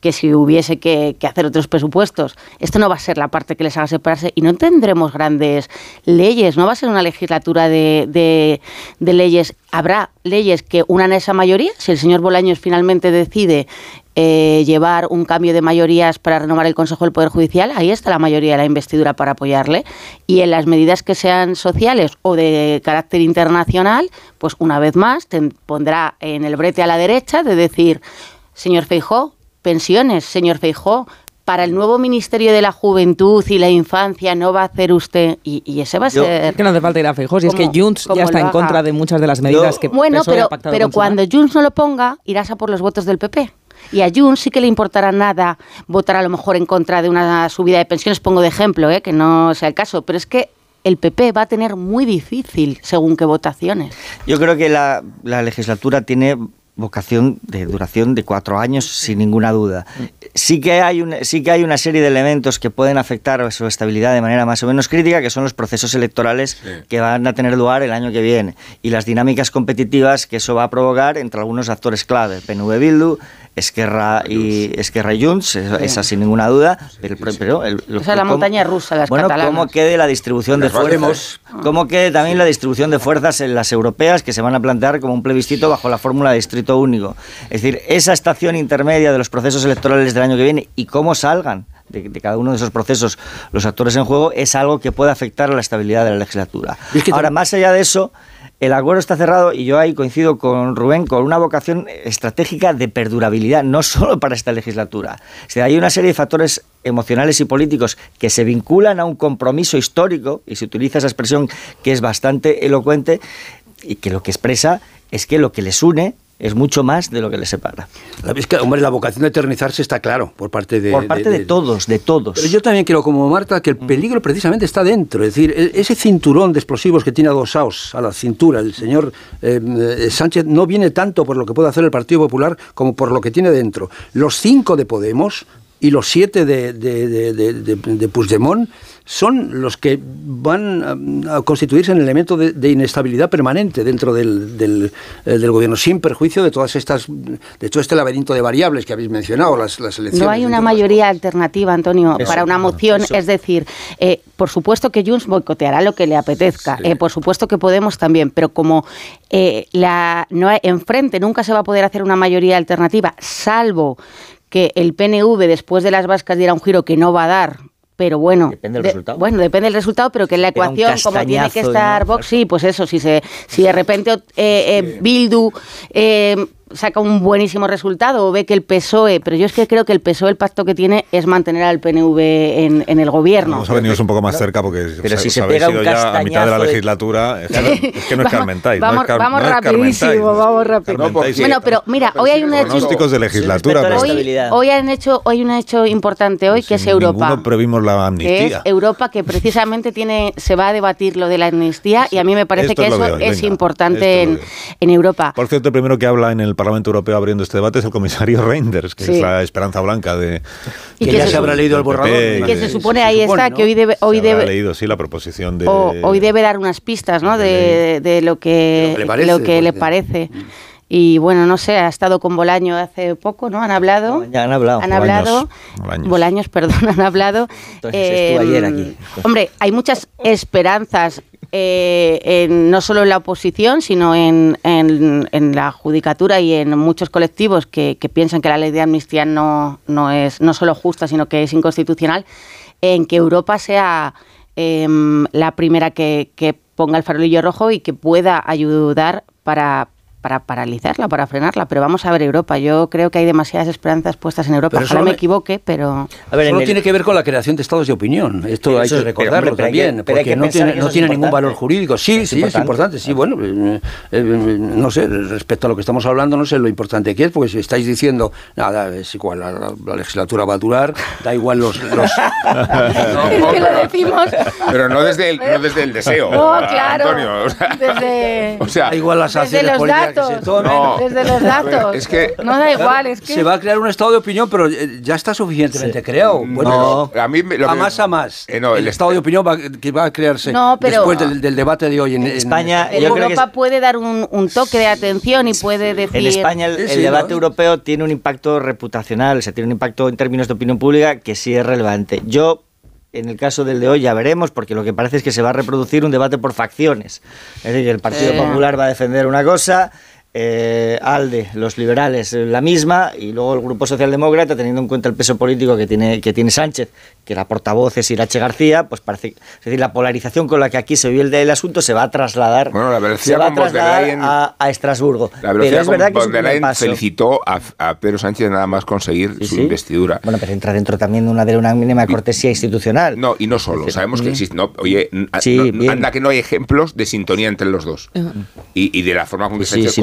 que si hubiese que, hacer otros presupuestos, esto no va a ser la parte que les haga separarse y no tendremos grandes leyes, no va a ser una legislatura de, leyes. Habrá leyes que unan esa mayoría, si el señor Bolaños finalmente decide eh, llevar un cambio de mayorías para renovar el Consejo del Poder Judicial, ahí está la mayoría de la investidura para apoyarle. Y en las medidas que sean sociales o de carácter internacional, pues una vez más te pondrá en el brete a la derecha de decir, señor Feijó, pensiones, señor Feijó, para el nuevo Ministerio de la Juventud y la Infancia no va a hacer usted y, ese va a ser es que no hace falta ir a Feijó si es que Junts ya está en contra de muchas de las medidas que bueno pero pero cuando Junts no lo ponga irás a por los votos del PP y a Junts sí que le importará nada votar a lo mejor en contra de una subida de pensiones pongo de ejemplo ¿eh? que no sea el caso pero es que el PP va a tener muy difícil según qué votaciones. Yo creo que la, la legislatura tiene vocación de duración de cuatro años, sin ninguna duda. Sí que, hay una, sí que hay una serie de elementos que pueden afectar a su estabilidad de manera más o menos crítica, que son los procesos electorales que van a tener lugar el año que viene. Y las dinámicas competitivas que eso va a provocar entre algunos actores clave, PNV Bildu, Esquerra y Esquerra y Junts, esa sin ninguna duda, pero, pero el, o sea, la montaña rusa, las bueno, catalanas. cómo quede la distribución de fuerzas, cómo quede también la distribución de fuerzas en las europeas que se van a plantear como un plebiscito bajo la fórmula de distrito único. Es decir, esa estación intermedia de los procesos electorales del año que viene y cómo salgan de, cada uno de esos procesos los actores en juego es algo que puede afectar a la estabilidad de la legislatura. Ahora, más allá de eso, el acuerdo está cerrado y yo ahí coincido con Rubén con una vocación estratégica de perdurabilidad, no [laughs] solo para esta legislatura. O hay una serie de factores emocionales y políticos que se vinculan a un compromiso histórico, y se utiliza esa expresión que es bastante elocuente, y que lo que expresa es que lo que les une es mucho más de lo que les separa. Es que, hombre, la vocación de eternizarse está claro por parte de... Por parte de, todos, de todos. Pero yo también quiero, como Marta, que el peligro precisamente está dentro. Es decir, e-, ese cinturón de explosivos que tiene adosados a la cintura el señor eh, eh, Sánchez no viene tanto por lo que puede hacer el Partido Popular como por lo que tiene dentro. Los cinco de Podemos y los siete de, de, de, de Puigdemont son los que van a, constituirse en el elemento de, inestabilidad permanente dentro del, del, eh, del, gobierno, sin perjuicio de todas estas, de todo este laberinto de variables que habéis mencionado, las, las elecciones. No hay una mayoría alternativa, Antonio, para una moción. Es decir, eh, por supuesto que Junts boicoteará lo que le apetezca, eh, por supuesto que Podemos también, pero como la, no enfrente nunca se va a poder hacer una mayoría alternativa, salvo que el PNV después de las vascas diera un giro que no va a dar pero bueno, depende del resultado. Bueno, depende del resultado, pero que en la ecuación, como tiene que estar Vox, sí, pues eso, si se, si de repente eh, eh, Bildu eh, saca un buenísimo resultado o ve que el PSOE, pero yo es que creo que el PSOE el pacto que tiene es mantener al PNV en, en el gobierno. Vamos a venir un poco más cerca porque pero si se pega un ya a mitad de la legislatura, es que, no, [laughs] es Carmentais. Vamos, no vamos rapidísimo, vamos rapidísimo. bueno, pero mira, hoy hay un hecho... Pronósticos de legislatura. Hoy, hoy, han hecho, hoy un hecho importante hoy que es Europa. No previmos la amnistía. Que es Europa que precisamente tiene se va a debatir lo de la amnistía y a mí me parece que eso es importante en, en Europa. Por cierto, el primero que habla en el Parlamento Europeo abriendo este debate es el comisario [laughs] Reinders, que es la esperanza blanca de... Y que, ya se, habrá leído el borrador. que se supone ahí está, que hoy debe... Hoy debe leído, sí, la proposición de... hoy debe dar unas pistas, ¿no? De, de, lo que, lo que le parece. Y bueno, no sé, ha estado con Bolaño hace poco, ¿no? Han hablado. ya han hablado. Han hablado. Bolaños, perdón, [laughs] han hablado. Entonces, ayer aquí. Hombre, hay muchas esperanzas eh, no solo en la oposición, sino en, la judicatura y en muchos colectivos que, piensan que la ley de amnistía no, no es no solo justa, sino que es inconstitucional, en que Europa sea em, la primera que, que ponga el farolillo rojo y que pueda ayudar para, para paralizarla, para frenarla. Pero vamos a ver Europa. Yo creo que hay demasiadas esperanzas puestas en Europa. Ojalá me equivoque, pero... A ver, solo tiene que ver con la creación de estados de opinión. Esto hay que recordarlo también, porque no tiene, no tiene ningún valor jurídico. Sí, sí, es importante. Sí, bueno, eh, eh, no sé, respecto a lo que estamos hablando, no sé lo importante que es, porque si estáis diciendo, nada, es igual, la, legislatura va a durar, da igual los... los [laughs] no, que lo decimos. Pero no desde el, no desde el deseo, no, claro, Antonio. O sea, desde, o sea, da igual las no, desde los datos. Es que, no da igual, es que... Se va a crear un estado de opinión, pero eh, ya está suficientemente creado. Bueno, no, a, mí a más a más. Eh, el, estado de opinión va, que va a crearse después del, debate de hoy en, España. Europa puede dar un, toque de atención y puede decir... En España el, debate europeo tiene un impacto reputacional, o sea, tiene un impacto en términos de opinión pública que sí es relevante. Yo en el caso del de hoy ya veremos, porque lo que parece es que se va a reproducir un debate por facciones. Es decir, el Partido Popular va a defender una cosa, eh, ALDE, los liberales, la misma, y luego el Grupo Socialdemócrata, teniendo en cuenta el peso político que tiene, que tiene Sánchez, que la portavoz es Irache García, pues parece, es decir, la polarización con la que aquí se vive el, el asunto se va a trasladar, bueno, la se va a, trasladar a, a, Estrasburgo. La pero es verdad que felicitó a, Pedro Sánchez nada más conseguir su investidura. Bueno, pero entra dentro también de una, de una mínima cortesía institucional. No, y no solo, sabemos que existe, no, oye, anda que no hay ejemplos de sintonía entre los dos. Y, y, de la forma como que Sánchez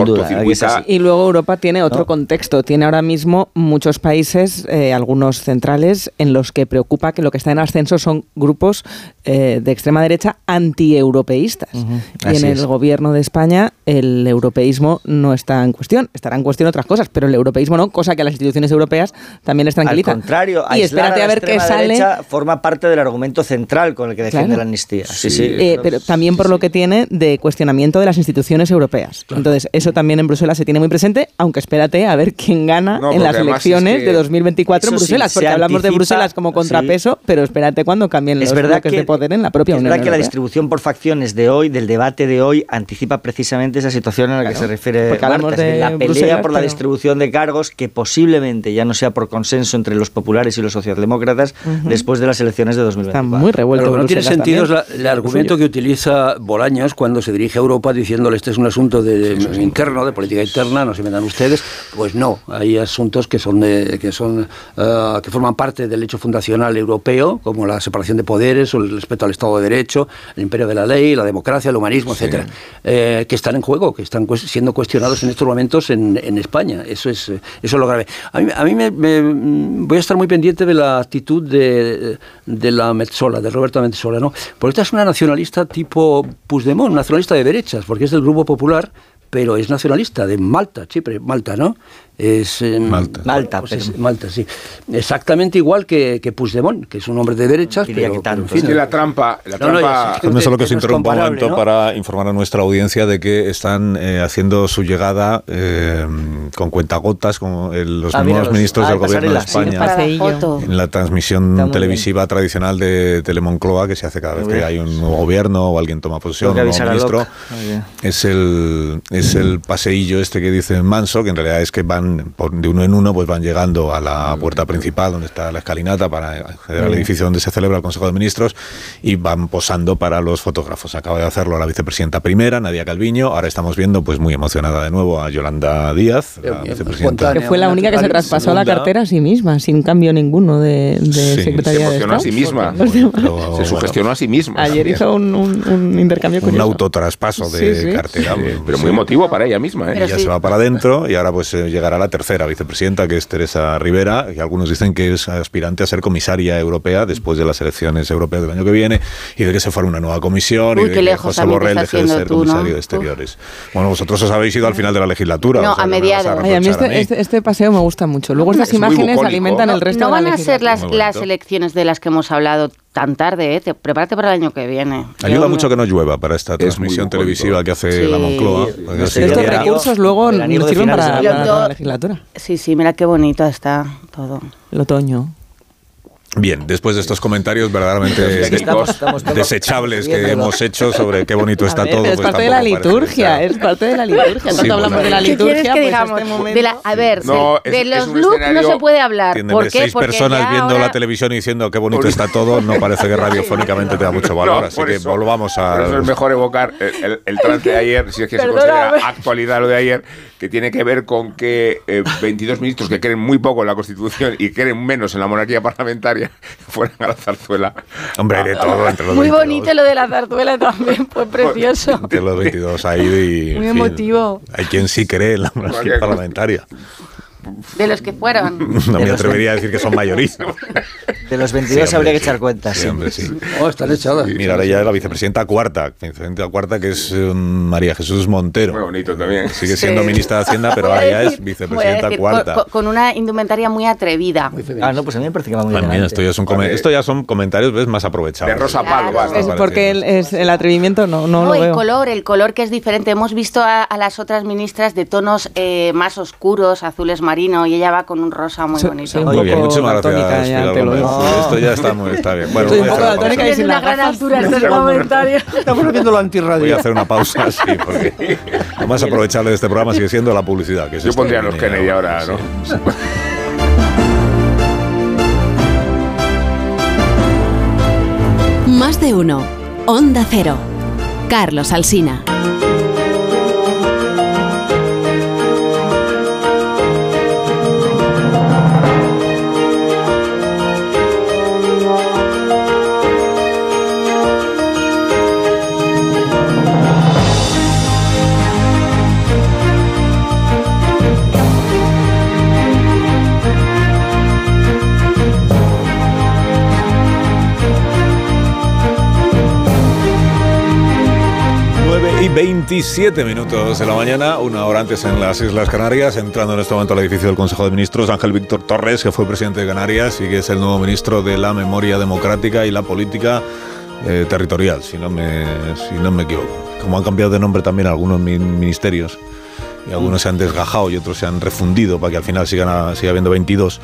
y luego Europa tiene otro contexto. Tiene ahora mismo muchos países, eh, algunos centrales, en los que preocupa que lo que está en ascenso son grupos eh, de extrema derecha antieuropeístas. Y en el gobierno de España el europeísmo no está en cuestión. Estará en cuestión otras cosas, pero el europeísmo no, cosa que a las instituciones europeas también les tranquiliza. Al contrario, y espérate a, ver qué sale. Forma parte del argumento central con el que defiende la amnistía. Sí, sí, eh, pero también por lo que tiene de cuestionamiento de las instituciones europeas. Entonces, eso también en Bruselas se tiene muy presente, aunque espérate a ver quién gana en las elecciones de 2024 en Bruselas, porque hablamos de Bruselas como contrapeso, pero espérate cuando cambien los bloques de poder en la propia Unión Es verdad que la distribución por facciones de hoy, del debate de hoy, anticipa precisamente esa situación a la que se refiere porque hablamos de la pelea por la distribución de cargos que posiblemente ya no sea por consenso entre los populares y los socialdemócratas después de las elecciones de 2024. Está muy revuelto. no tiene sentido el argumento que utiliza Bolaños cuando se dirige a Europa diciéndole este es un asunto de, interno gobierno, de política interna, no se metan ustedes. Pues no, hay asuntos que son de, que son eh, que forman parte del hecho fundacional europeo, como la separación de poderes o el respeto al Estado de Derecho, el imperio de la ley, la democracia, el humanismo, etcétera, eh, que están en juego, que están siendo cuestionados en estos momentos en, en España. Eso es, eso es lo grave. A mí, a mí me, voy a estar muy pendiente de la actitud de, de la Metzola, de Roberto Metzola, ¿no? Porque esta es una nacionalista tipo Puigdemont, nacionalista de derechas, porque es del Grupo Popular, pero es nacionalista de Malta, Chipre, Malta, ¿no? Es, Malta. Malta, pues Malta, sí. Exactamente igual que, que Puigdemont, que es un hombre de derechas, pero, que tanto, es que la trampa... La trampa... No, solo que os interrumpa un momento para informar a nuestra audiencia de que están eh, haciendo su llegada eh, con cuentagotas con los ah, nuevos ministros del gobierno de España en la transmisión televisiva tradicional de Telemoncloa que se hace cada vez que hay un nuevo gobierno o alguien toma posición, un nuevo ministro. Es el, es el paseillo este que dice Manso, que en realidad es que van de uno en uno, pues van llegando a la puerta principal donde está la escalinata para acceder al edificio donde se celebra el Consejo de Ministros y van posando para los fotógrafos. Acaba de hacerlo la vicepresidenta primera, Nadia Calviño. Ahora estamos viendo, pues muy emocionada de nuevo, a Yolanda Díaz, la vicepresidenta. Que fue la única que se traspasó la cartera a sí misma, sin cambio ninguno de, de Secretaría se de a sí misma. se sugestionó a sí misma. Ayer hizo un, un, intercambio Un autotraspaso de cartera. pero muy emotivo para ella misma. ¿eh? Ella se va para adentro y ahora pues eh, la tercera vicepresidenta, que es Teresa Rivera, que algunos dicen que es aspirante a ser comisaria europea después de las elecciones europeas del año que viene, y de que se fuera una nueva comisión, y de que José Borrell deje de ser comisario de Exteriores. Bueno, vosotros os habéis ido al final de la legislatura. No, a mediados. a, mí este, este, este, paseo me gusta mucho. Luego estas imágenes alimentan el resto de la No van a ser las, las elecciones de las que hemos hablado tan tarde, ¿eh? prepárate para el año que viene. Ayuda mucho que no llueva para esta transmisión televisiva que hace la Moncloa. Estos recursos luego nos sirven para, para la legislatura. Sí, sí, mira qué bonito está todo. El otoño. Bien, después de estos comentarios verdaderamente desechables que hemos hecho sobre qué bonito está todo. Es pues parte de la liturgia, es parte de la liturgia. No hablamos de la liturgia. ¿Qué que pues digamos? Este a ver, de, los looks no se puede hablar. ¿Por qué? seis personas viendo la televisión y diciendo qué bonito está todo, no parece que [laughs] radiofónicamente tenga mucho valor. así que volvamos a. Por eso es mejor evocar el, el, trance de [laughs] ayer, si es que se considera actualidad lo de ayer, que tiene que ver con que 22 eh, ministros que creen muy poco en la Constitución y creen menos en la monarquía parlamentaria [laughs] fueran a la zarzuela. Hombre, de todo entre los Muy bonito lo de la zarzuela también, fue [laughs] precioso. Entre los 22 ha ido y... Muy emotivo. hay quien sí cree en la monarquía parlamentaria. De los que fueron. [laughs] No me atrevería a decir que son [laughs] mayoría. De los 22 habría que echar cuentas. Sí, hombre, sí. Oh, están echadas. Mira, ahora ya es la vicepresidenta cuarta. Vicepresidenta cuarta que es um, María Jesús Montero. Muy bonito también. Sigue siendo ministra de Hacienda, pero [laughs] ahora ya es vicepresidenta cuarta. Con, una indumentaria muy atrevida. ah, no, pues a mí me parece que va muy bien. Esto ya, son esto ya son comentarios ¿ves? más aprovechados. De Rosa Palo, porque el, es, el atrevimiento no, no, no lo el color, el color que es diferente. Hemos visto a, las otras ministras de tonos eh, más oscuros, azules marino, y ella va con un rosa muy bonito. muy bien, muchísimas gracias. Ya te lo Esto ya está, muy, está bien. Bueno, Estoy un poco daltónica y sin una gran altura este comentario. Estamos haciendo lo antirradio. Voy a hacer una pausa, sí, porque lo más aprovechable de este programa sigue siendo la publicidad. Que Yo pondría los Kennedy ahora, ¿no? [laughs] Más de uno. Onda Cero. Carlos Alsina. 27 minutos de la mañana, una hora antes en las Islas Canarias, entrando en este momento al edificio del Consejo de Ministros, Ángel Víctor Torres, que fue presidente de Canarias y que es el nuevo ministro de la Memoria Democrática y la Política eh, Territorial, si no, me, si no me equivoco. Como han cambiado de nombre también algunos ministerios, y algunos se han desgajado y otros se han refundido para que al final sigan siga habiendo 22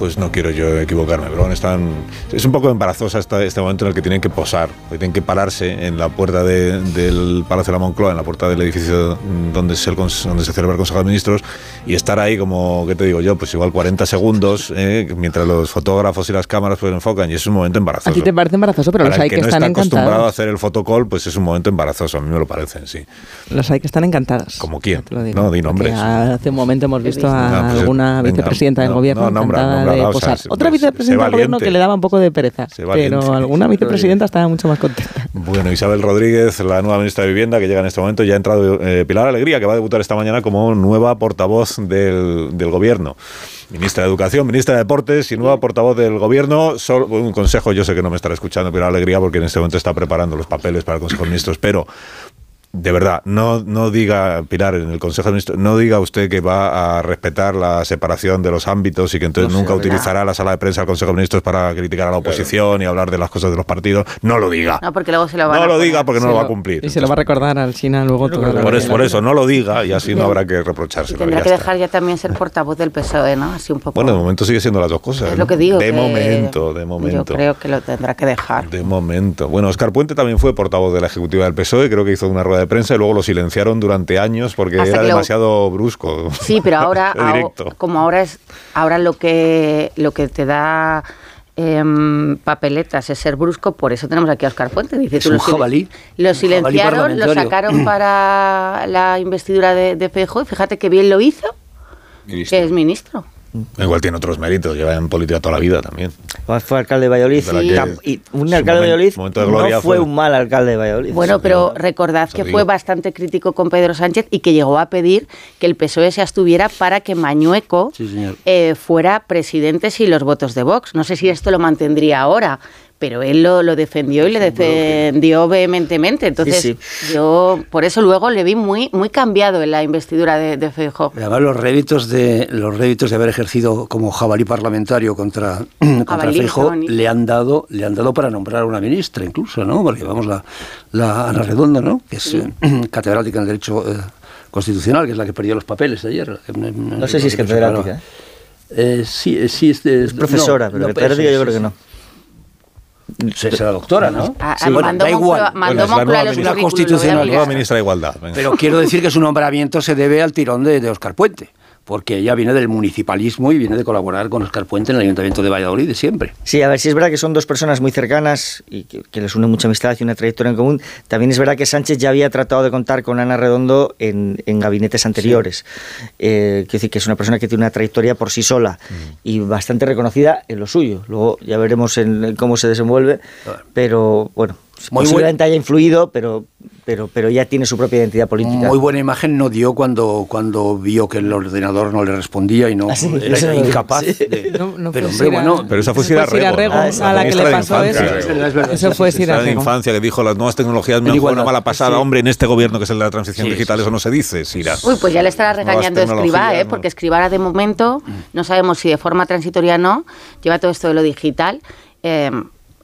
pues no quiero yo equivocarme, pero bueno, están, es un poco embarazosa esta, este momento en el que tienen que posar, que tienen que pararse en la puerta de- del Palacio de la Moncloa, en la puerta del edificio donde el donde se celebra el Consejo de Ministros, y estar ahí como, ¿qué te digo yo? Pues igual 40 segundos, eh, mientras los fotógrafos y las cámaras pues enfocan, y es un momento embarazoso. A ti te parece embarazoso, pero Para los hay el que, que, no están está acostumbrado a hacer el fotocall, pues es un momento embarazoso, a mí me lo parece, sí. Los hay que están encantados. ¿Como quién? No, di nombres. Porque Hace un momento hemos visto a Ah, pues, alguna venga, vicepresidenta del no, gobierno no, nombra, o sea, sé- Otra vicepresidenta del gobierno que le daba un poco de pereza. Pero alguna vicepresidenta estaba mucho más contenta. Bueno, Isabel Rodríguez, la nueva ministra de Vivienda que llega en este momento, ya ha entrado eh, Pilar Alegría, que va a debutar esta mañana como nueva portavoz del, del gobierno. Ministra de Educación, ministra de Deportes y nueva portavoz del gobierno. Solo, un consejo, yo sé que no me estará escuchando Pilar Alegría porque en este momento está preparando los papeles para el Consejo de Ministros, pero de verdad, no, no diga, Pilar, en el Consejo de Ministros, no diga usted que va a respetar la separación de los ámbitos y que entonces No nunca utilizará la sala de prensa del Consejo de Ministros para criticar a la oposición y hablar de las cosas de los partidos. No lo diga. No, porque luego se lo van No a lo poner. diga porque no lo va a cumplir. Y se lo va a recordar al China luego toda la Por eso, por eso, no lo diga y así no habrá que reprochárselo. Tendrá que dejar ya también ser portavoz del PSOE, ¿no? Así un poco. Bueno, de momento sigue siendo las dos cosas. es ¿no? lo que digo. De que momento, de Yo momento. creo que lo tendrá que dejar. De momento. Bueno, Oscar Puente también fue portavoz de la Ejecutiva del PSOE, creo que hizo una rueda de prensa y luego lo silenciaron durante años porque Hasta era lo- demasiado brusco. Sí, pero [laughs] ahora, Era directo. ahora- como ahora es, ahora lo que lo que te da em, papeletas es ser brusco, por eso tenemos aquí a Oscar Puente. Dice, Es tú un lo sil- jabalí. Lo Un jabalí silenciaron, lo sacaron [clears throat] para la investidura de, de Feijóo y fíjate que bien lo hizo, que es ministro. Igual tiene otros méritos, lleva en política toda la vida también. Fue alcalde de Valladolid y, un alcalde de Valladolid momento de gloria no fue, fue- un mal alcalde de Valladolid. Bueno, pero recordad que fue bastante crítico con Pedro Sánchez y que llegó a pedir que el PSOE se abstuviera para que Mañueco eh, fuera presidente sin los votos de Vox. No sé si esto lo mantendría ahora, pero él lo, lo defendió y le defendió vehementemente. Entonces, Sí, yo por eso luego le vi muy, muy cambiado en la investidura de, de Feijóo. Además, los réditos de los réditos de haber ejercido como jabalí parlamentario contra, [clears throat] contra Feijóo le han dado le han dado para nombrar a una ministra incluso, ¿no? Porque vamos la, la Ana Redondo, ¿no? Que es eh, [clears throat] catedrática en derecho eh, constitucional, que es la que perdió los papeles ayer. No sé si es catedrática, ¿eh? Eh, sí, eh, sí, es, Es profesora, no, pero no, catedrática sí, yo creo sí, que no. Sí, será doctora, ¿no? Ah, Sí, bueno, mandó da Moncloa- igual. mandó Bueno, es la Moncloa nueva los ministra currículums, constitucional, a Nueva ministra de Igualdad. venga. Pero quiero decir que su nombramiento se debe al tirón de, de Oscar Puente, porque ella viene del municipalismo y viene de colaborar con Oscar Puente en el Ayuntamiento de Valladolid de siempre. Sí, a ver, si es verdad que son dos personas muy cercanas y que, que les une mucha amistad y una trayectoria en común. También es verdad que Sánchez ya había tratado de contar con Ana Redondo en, en gabinetes anteriores. Eh, quiero decir que es una persona que tiene una trayectoria por sí sola y bastante reconocida en lo suyo. Luego ya veremos en, en cómo se desenvuelve, pero bueno, Muy posiblemente haya influido, pero, pero, pero ya tiene su propia identidad política. Muy buena imagen no dio cuando, cuando vio que el ordenador no le respondía y no Ah, sí, era eso incapaz Sí. de... No, no pero fue hombre, Sira- bueno... Pero esa fue Eso Sira fue Sira Rego, ¿no? Rego, La a la que ministra le pasó Infancia. eso. Eso fue Sira Ministra de Rego. Infancia que dijo las nuevas tecnologías me han jugado una mala pasada. Sí. Hombre, en este gobierno que es el de la transición Sí, digital, sí, eso no se dice, Sira. Uy, pues ya le estará regañando Escribá, ¿eh? ¿no? porque Escribá de momento, no sabemos si de forma transitoria o no, lleva todo esto de lo digital. Eh,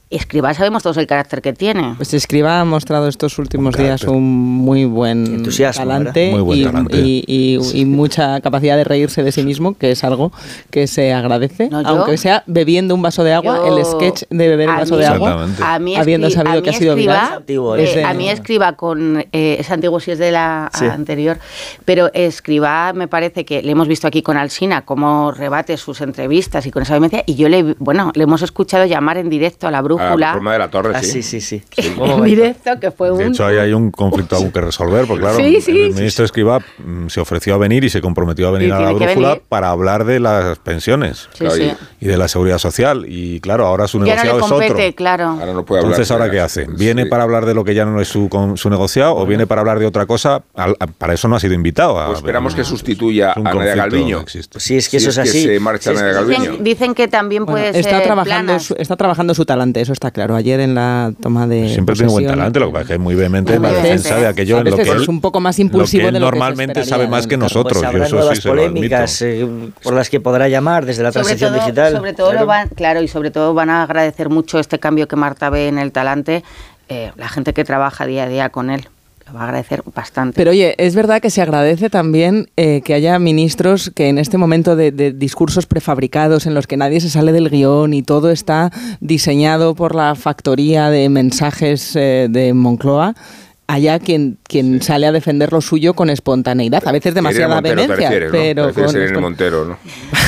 Escribá sabemos todos el carácter que tiene. Pues Escriba ha mostrado estos últimos días un muy buen Entusiasmo, talante. Muy buen y, talante. y- y- y mucha capacidad de reírse de sí mismo, que es algo que se agradece, No, yo- aunque sea bebiendo un vaso de agua, Yo- el sketch de beber un vaso mí- de agua, Exactamente. A mí, habiendo sabido a que ha mí sido viral. Eh, de- a mí escriba con eh, es antiguo si es de la Sí. anterior, pero escriba me parece que le hemos visto aquí con Alsina cómo rebate sus entrevistas y con esa vehemencia y yo le bueno le hemos escuchado llamar en directo a la Ah, brújula forma de la torre, Ah, sí. sí, sí, sí. en directo [laughs] [laughs] que fue un De hecho, ahí hay un conflicto aún que resolver, porque claro, Sí, sí, el sí, ministro Escribá mm, se ofreció a venir y se comprometió a venir a la brújula para hablar de las pensiones Sí, sí. y de la seguridad social. Y claro, ahora su ya no negociado le es otro. compete, claro. Ahora no puede hablar. Entonces, ¿ahora qué hace? ¿Viene sí. para hablar de lo que ya no es su, con- su negociado o viene para hablar de otra cosa? Al- a- para eso no ha sido invitado. a- Pues esperamos que sustituya es un a Nadia Galviño. Pues sí, es que eso es, que así. se marcha Sí, es- Nadia Galviño. Dicen, dicen que también Bueno, puede está ser trabajando planas. su, está trabajando su talante, eso está claro. Ayer en la toma de Siempre tiene buen talante, lo que pasa es que es muy vehemente en la defensa de aquello en lo que él, es un poco más lo que impulsivo él de lo que se normalmente esperaría sabe más que cargo. nosotros. Pues yo habrá eso nuevas sí polémicas eh, por las que podrá llamar desde la sobre transición todo, digital. sobre todo Claro. lo van, claro, y sobre todo van a agradecer mucho este cambio que Marta ve en el talante, eh, la gente que trabaja día a día con él. Lo va a agradecer bastante. Pero oye, es verdad que se agradece también eh, que haya ministros que en este momento de, discursos prefabricados en los que nadie se sale del guion y todo está diseñado por la factoría de mensajes eh, de Moncloa, haya quien, quien sale a defender lo suyo con espontaneidad, a veces demasiada vehemencia. Pero con Montero, ¿no?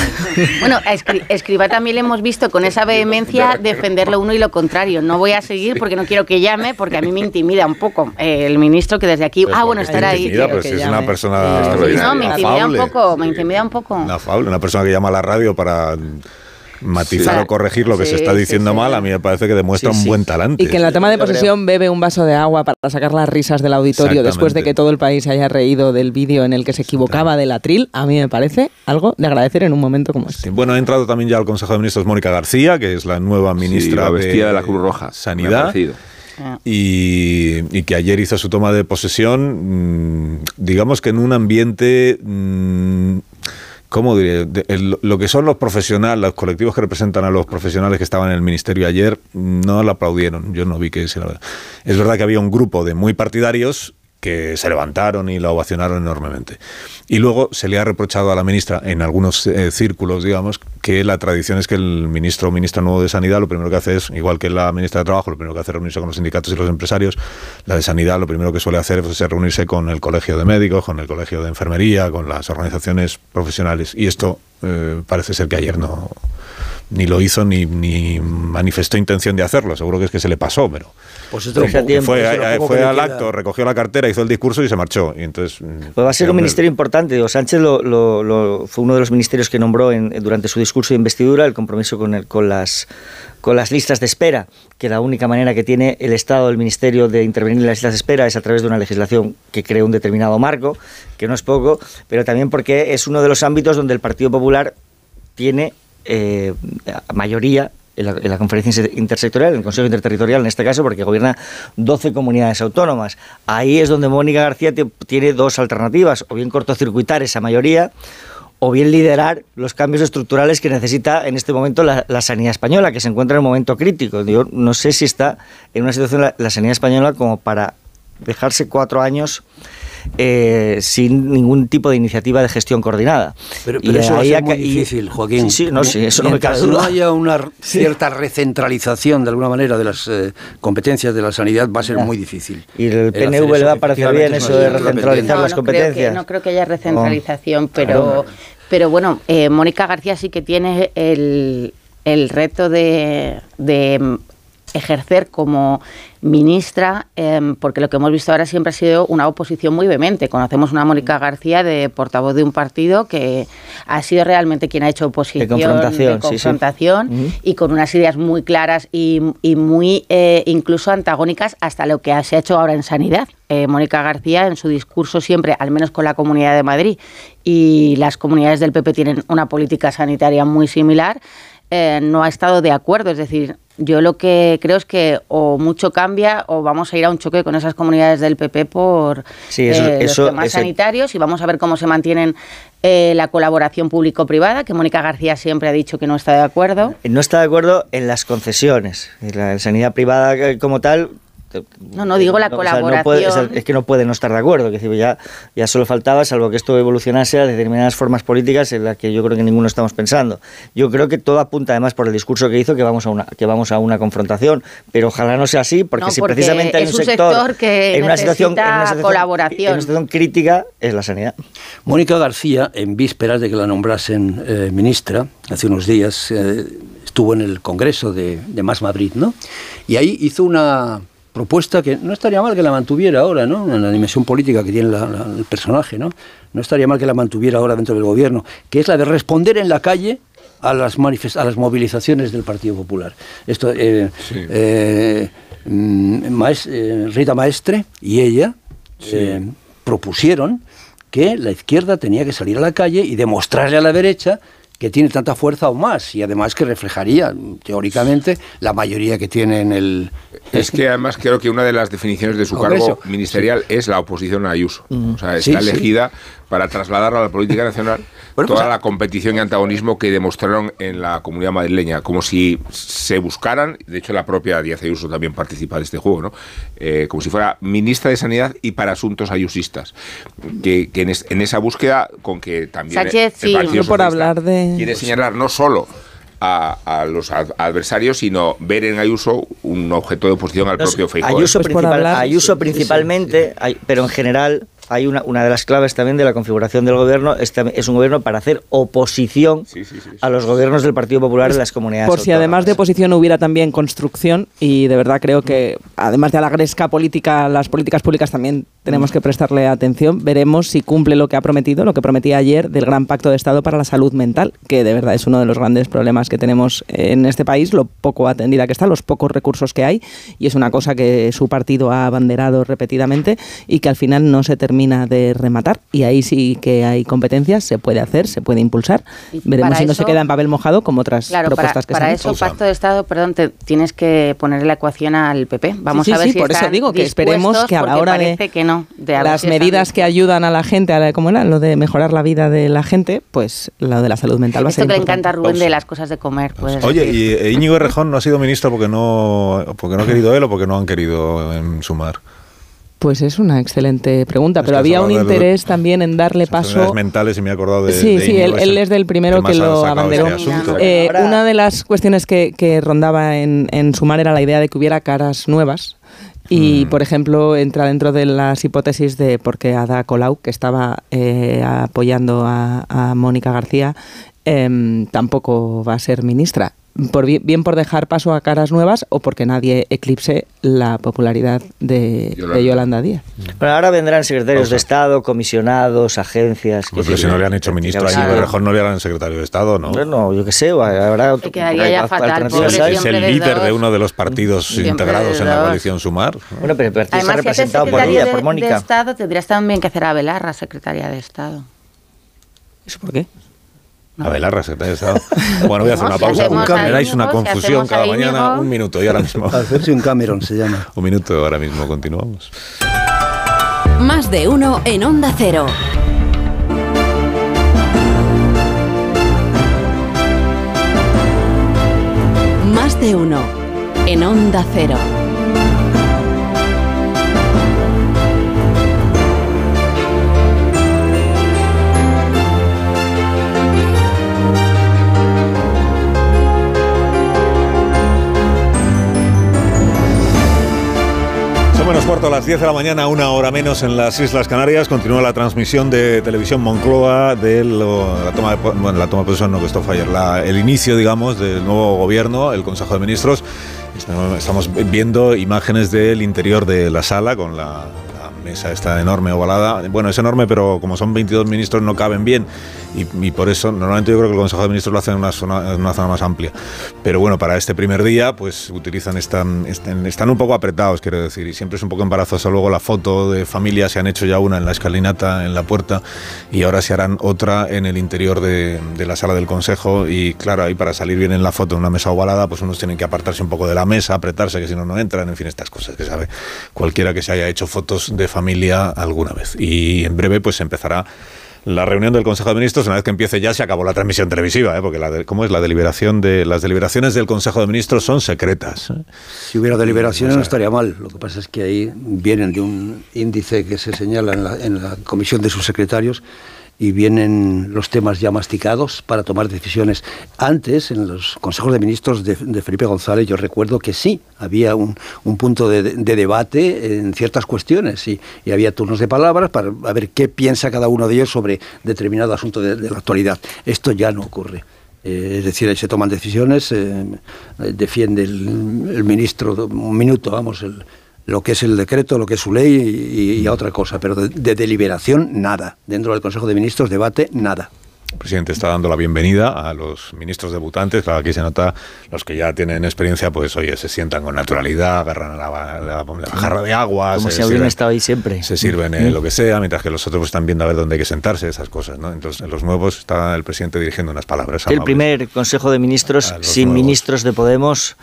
[laughs] bueno, a Escriba también le hemos visto con esa vehemencia defender lo uno y lo contrario. No voy a seguir porque no quiero que llame, porque a mí me intimida un poco eh, el ministro que desde aquí... Pues ah, bueno, estará ahí. Pues es una persona... No, me intimida un poco, me intimida un poco. Una, una persona que llama a la radio para matizar o corregir lo que se está diciendo mal, a mí me parece que demuestra un buen talante. Y que en la toma de posesión bebe un vaso de agua para sacar las risas del auditorio después de que todo el país haya reído del vídeo en el que se equivocaba del atril, a mí me parece algo de agradecer en un momento como este. Bueno, ha entrado también ya al Consejo de Ministros Mónica García, que es la nueva ministra vestida de, la Cruz Roja. Sanidad. Y, que ayer hizo su toma de posesión, mm, digamos que en un ambiente ¿cómo diré? lo que son los profesionales, los colectivos que representan a los profesionales que estaban en el ministerio ayer, no lo aplaudieron. Yo no vi que se Es verdad que había un grupo de muy partidarios que se levantaron y la ovacionaron enormemente. Y luego se le ha reprochado a la ministra, en algunos eh, círculos, digamos, que la tradición es que el ministro o ministra nuevo de Sanidad lo primero que hace es, igual que la ministra de Trabajo, lo primero que hace es reunirse con los sindicatos y los empresarios, la de Sanidad lo primero que suele hacer es reunirse con el Colegio de Médicos, con el Colegio de Enfermería, con las organizaciones profesionales. Y esto eh, parece ser que ayer no ni lo hizo ni, ni manifestó intención de hacerlo. Seguro que es que se le pasó, pero pues fue, fue al acto, recogió la cartera, hizo el discurso y se marchó. Y entonces, mm, pues va a ser un ministerio importante. Sánchez lo, fue uno de los ministerios que nombró durante su discurso de investidura, el compromiso con, el, con las con las listas de espera, que la única manera que tiene el Estado, el Ministerio de intervenir en las listas de espera es a través de una legislación que cree un determinado marco, que no es poco, pero también porque es uno de los ámbitos donde el Partido Popular tiene eh, mayoría en la, conferencia intersectorial, en el Consejo Interterritorial en este caso, porque gobierna 12 comunidades autónomas. Ahí es donde Mónica García tiene dos alternativas, o bien cortocircuitar esa mayoría, o bien liderar los cambios estructurales que necesita en este momento la, sanidad española, que se encuentra en un momento crítico. Yo no sé si está en una situación la sanidad española como para dejarse cuatro años eh, sin ningún tipo de iniciativa de gestión coordinada. Pero, eso va a ser muy difícil, Joaquín. Sí, no, sí, eso no me cabe duda. no haya una cierta recentralización de alguna manera de las eh, competencias de la sanidad, va a ser muy difícil. Y el PNV le va a parecer bien eso de recentralizar las competencias. no creo que haya recentralización, pero, pero bueno, eh, Mónica García sí que tiene el, el reto de, de ejercer como ministra, em, porque lo que hemos visto ahora siempre ha sido una oposición muy vehemente. Conocemos una Mónica García de portavoz de un partido que ha sido realmente quien ha hecho oposición, de confrontación, y con unas ideas muy claras y, muy eh, incluso antagónicas hasta lo que se ha hecho ahora en sanidad. Eh, Mónica García en su discurso siempre, al menos con la Comunidad de Madrid y las comunidades del PP tienen una política sanitaria muy similar, eh, no ha estado de acuerdo. Es decir, yo lo que creo es que o mucho cambia o vamos a ir a un choque con esas comunidades del PP por eh, los temas sanitarios y vamos a ver cómo se mantienen eh, la colaboración público-privada, que Mónica García siempre ha dicho que no está de acuerdo. No está de acuerdo en las concesiones. La sanidad privada como tal no, no digo la colaboración. es que no puede no estar de acuerdo. Que ya, ya solo faltaba, salvo que esto evolucionase a determinadas formas políticas en las que yo creo que ninguno estamos pensando. Yo creo que todo apunta, además, por el discurso que hizo, que vamos a una, que vamos a una confrontación. Pero ojalá no sea así, porque si precisamente hay un, sector, que en, una situación, colaboración. En una situación crítica es la sanidad. Mónica García, en vísperas de que la nombrasen eh, ministra, hace unos días, eh, estuvo en el Congreso de, de Más Madrid, ¿no? Y ahí hizo una propuesta que no estaría mal que la mantuviera ahora, ¿no? En la dimensión política que tiene el personaje, ¿no? No estaría mal que la mantuviera ahora dentro del gobierno, que es la de responder en la calle a las, a las movilizaciones del Partido Popular. Esto, eh, eh, mm, eh, Rita Maestre y ella propusieron que la izquierda tenía que salir a la calle y demostrarle a la derecha que tiene tanta fuerza o más y además que reflejaría teóricamente la mayoría que tiene en el... Es que además creo que una de las definiciones de su cargo ministerial es la oposición a Ayuso. O sea, está elegida para trasladar a la política nacional [laughs] toda pues, la competición y antagonismo que demostraron en la comunidad madrileña, como si se buscaran, de hecho la propia Díaz Ayuso también participa de este juego, ¿no? Eh, como si fuera ministra de Sanidad y para asuntos ayusistas, que, que en, es- en esa búsqueda con que también Sánchez, el sí. Partido Yo por hablar de... quiere señalar no solo a, a los ad- adversarios, sino ver en Ayuso un objeto de oposición al propio Feijóo. Ayuso, Pues principal- hablar- Ayuso principalmente, hay- pero en general hay una, una de las claves también de la configuración del gobierno, es, es un gobierno para hacer oposición a los gobiernos del Partido Popular en las comunidades Por si además de oposición hubiera también construcción, y de verdad creo que además de la gresca política, las políticas públicas también tenemos que prestarle atención. Veremos si cumple lo que ha prometido, lo que prometía ayer del Gran Pacto de Estado para la Salud Mental, que de verdad es uno de los grandes problemas que tenemos en este país, lo poco atendida que está, los pocos recursos que hay, y es una cosa que su partido ha abanderado repetidamente y que al final no se termina de rematar. Y ahí sí que hay competencias, se puede hacer, se puede impulsar. Veremos para si no se eso- queda en papel mojado como otras Claro, para, propuestas que para se han eso, hecho. pacto de Estado, perdón, te tienes que poner la ecuación al PP. Vamos Sí, sí, a ver sí, si por eso están digo que esperemos que a la hora de que no, de las si están medidas que ayudan a la gente, a la, ¿cómo era? Lo de mejorar la vida de la gente, pues lo de la salud mental va a Esto ser que le importante. encanta a Rubén de las cosas de comer. Oye, decir. y eh, Íñigo Errejón no ha sido ministro porque no, porque no ha querido él o porque no han querido sumar. Pues es una excelente pregunta, Es pero había un de- interés también en darle paso mentales y me he acordado de. sí, de sí, él, es del primero que lo abanderó. este. Eh, una de las cuestiones que, que rondaba en, en Sumar era la idea de que hubiera caras nuevas. Y, por ejemplo, entra dentro de las hipótesis de porque Ada Colau, que estaba eh, apoyando a, a Mónica García, em, tampoco va a ser ministra. Por, bi- bien por dejar paso a caras nuevas o porque nadie eclipse la popularidad de Yolanda, de Yolanda Díaz. Pero ahora vendrán secretarios de Estado, comisionados, agencias. Pues pero si no le han hecho ministro a Errejón, no le harán secretario de Estado, ¿no? Bueno, yo qué sé, habrá Te quedaría ya fatal, pobre, es el líder de uno de los partidos Siempre integrados de en la dos. coalición Sumar. Bueno, pero el partido está Además, si haces representado por secretario ella, de, por de Mónica. Estado, tendrías también que hacer a Belarra secretaria de Estado. ¿Eso por qué? A Belarra, secretario de Estado. [laughs] Bueno, voy a hacer No, una pausa. a Me dais una confusión cada a mañana. Un minuto y ahora mismo. Hacerse un Cameron se llama. [laughs] Un minuto y ahora mismo continuamos. Más de uno en Onda Cero. Más de uno en Onda Cero. Menos cuarto a las 10 de la mañana, una hora menos en las Islas Canarias. Continúa la transmisión de televisión Moncloa de lo- la toma de, bueno, la toma de posesión, no que esto fue el inicio, digamos, del nuevo gobierno, el Consejo de Ministros. Estamos- viendo imágenes del interior de la sala con la mesa esta enorme ovalada. Bueno, es enorme, pero como son 22 ministros no caben bien y, y por eso normalmente yo creo que el Consejo de Ministros lo hace en una zona, en una zona más amplia. Pero bueno, para este primer día pues utilizan, están, están, están un poco apretados, quiero decir, y siempre es un poco embarazoso luego la foto de familia, se han hecho ya una en la escalinata, en la puerta, y ahora se harán otra en el interior de, de la sala del Consejo y claro, ahí para salir bien en la foto en una mesa ovalada, pues unos tienen que apartarse un poco de la mesa, apretarse, que si no, no entran, en fin, estas cosas que sabe cualquiera que se haya hecho fotos de familia alguna vez. Y en breve pues empezará la reunión del Consejo de Ministros, una vez que empiece ya se acabó la transmisión televisiva, ¿eh? porque la de- ¿cómo es la deliberación de las deliberaciones del Consejo de Ministros son secretas. ¿eh? Si hubiera deliberaciones no estaría mal. Lo que pasa es que ahí vienen de un índice que se señala en la, en la comisión de sus secretarios y vienen los temas ya masticados para tomar decisiones. Antes, en los consejos de ministros de, Felipe González, yo recuerdo que sí, había un, un punto de, de debate en ciertas cuestiones y, había turnos de palabras para a ver qué piensa cada uno de ellos sobre determinado asunto de, la actualidad. Esto ya no ocurre. Eh, es decir, se toman decisiones, eh, defiende el, el ministro un minuto, vamos, el- lo que es el decreto, lo que es su ley y, y a otra cosa, pero de, de deliberación nada. Dentro del Consejo de Ministros debate nada. El presidente está dando la bienvenida a los ministros debutantes. Claro, aquí se nota los que ya tienen experiencia, pues oye, se sientan con naturalidad, agarran la, la- la jarra de agua, Como se si hubiera sirven- estado ahí siempre. se sirven eh, lo que sea, mientras que los otros pues, están viendo a ver dónde hay que sentarse, esas cosas, ¿no? Entonces, en los nuevos está el presidente dirigiendo unas palabras. El amables. primer Consejo de Ministros sin nuevos. ministros de Podemos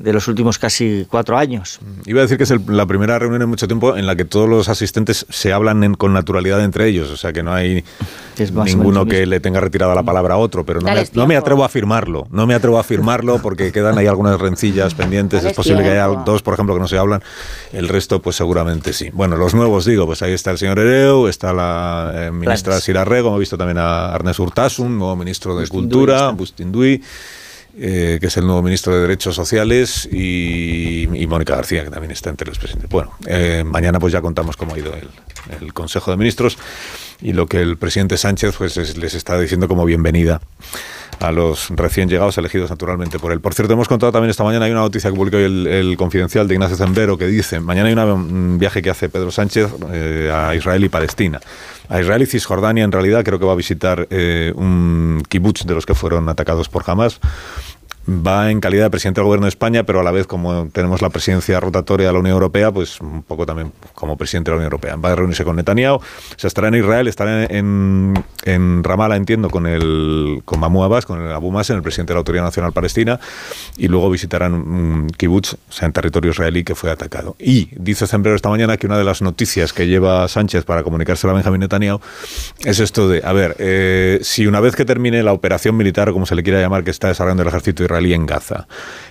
de los últimos casi cuatro años. Iba a decir que es la primera reunión en mucho tiempo en la que todos los asistentes se hablan con naturalidad entre ellos, o sea que no hay ninguno que le tenga retirada la palabra a otro, pero no me, atrevo a afirmarlo, no me atrevo a afirmarlo porque quedan ahí algunas rencillas pendientes, es posible que haya dos, por ejemplo, que no se hablan, el resto pues seguramente sí. Bueno, los nuevos digo, pues ahí está el señor Ereu, está la eh, ministra Sira Rego, hemos visto también a Arnés Urtasun, nuevo ministro de Cultura, Bustinduy. Eh, que es el nuevo ministro de Derechos Sociales, y, Mónica García, que también está entre los presidentes. Bueno, eh, mañana pues ya contamos cómo ha ido el, Consejo de Ministros y lo que el presidente Sánchez pues les está diciendo como bienvenida a los recién llegados elegidos naturalmente por él. Por cierto, hemos contado también esta mañana, hay una noticia que publicó el, el Confidencial de Ignacio Zembero que dice, mañana hay un viaje que hace Pedro Sánchez eh, a Israel y Palestina. A Israel y Cisjordania en realidad creo que va a visitar un kibutz de los que fueron atacados por Hamas va en calidad de presidente del gobierno de España, pero a la vez como tenemos la presidencia rotatoria de la Unión Europea, pues un poco también como presidente de la Unión Europea. Va a reunirse con Netanyahu, o sea, estará en Israel, estará en, en Ramallah, entiendo, con el con Mahmoud Abbas, con el Abu Mazen, el presidente de la Autoridad Nacional Palestina, y luego visitarán un kibbutz, o sea, en territorio israelí que fue atacado. Y dice Zembrero esta mañana que una de las noticias que lleva Sánchez para comunicárselo a Benjamín Netanyahu es esto de, a ver, eh, si una vez que termine la operación militar, como se le quiera llamar, que está desarrollando el ejército israelí, en Gaza.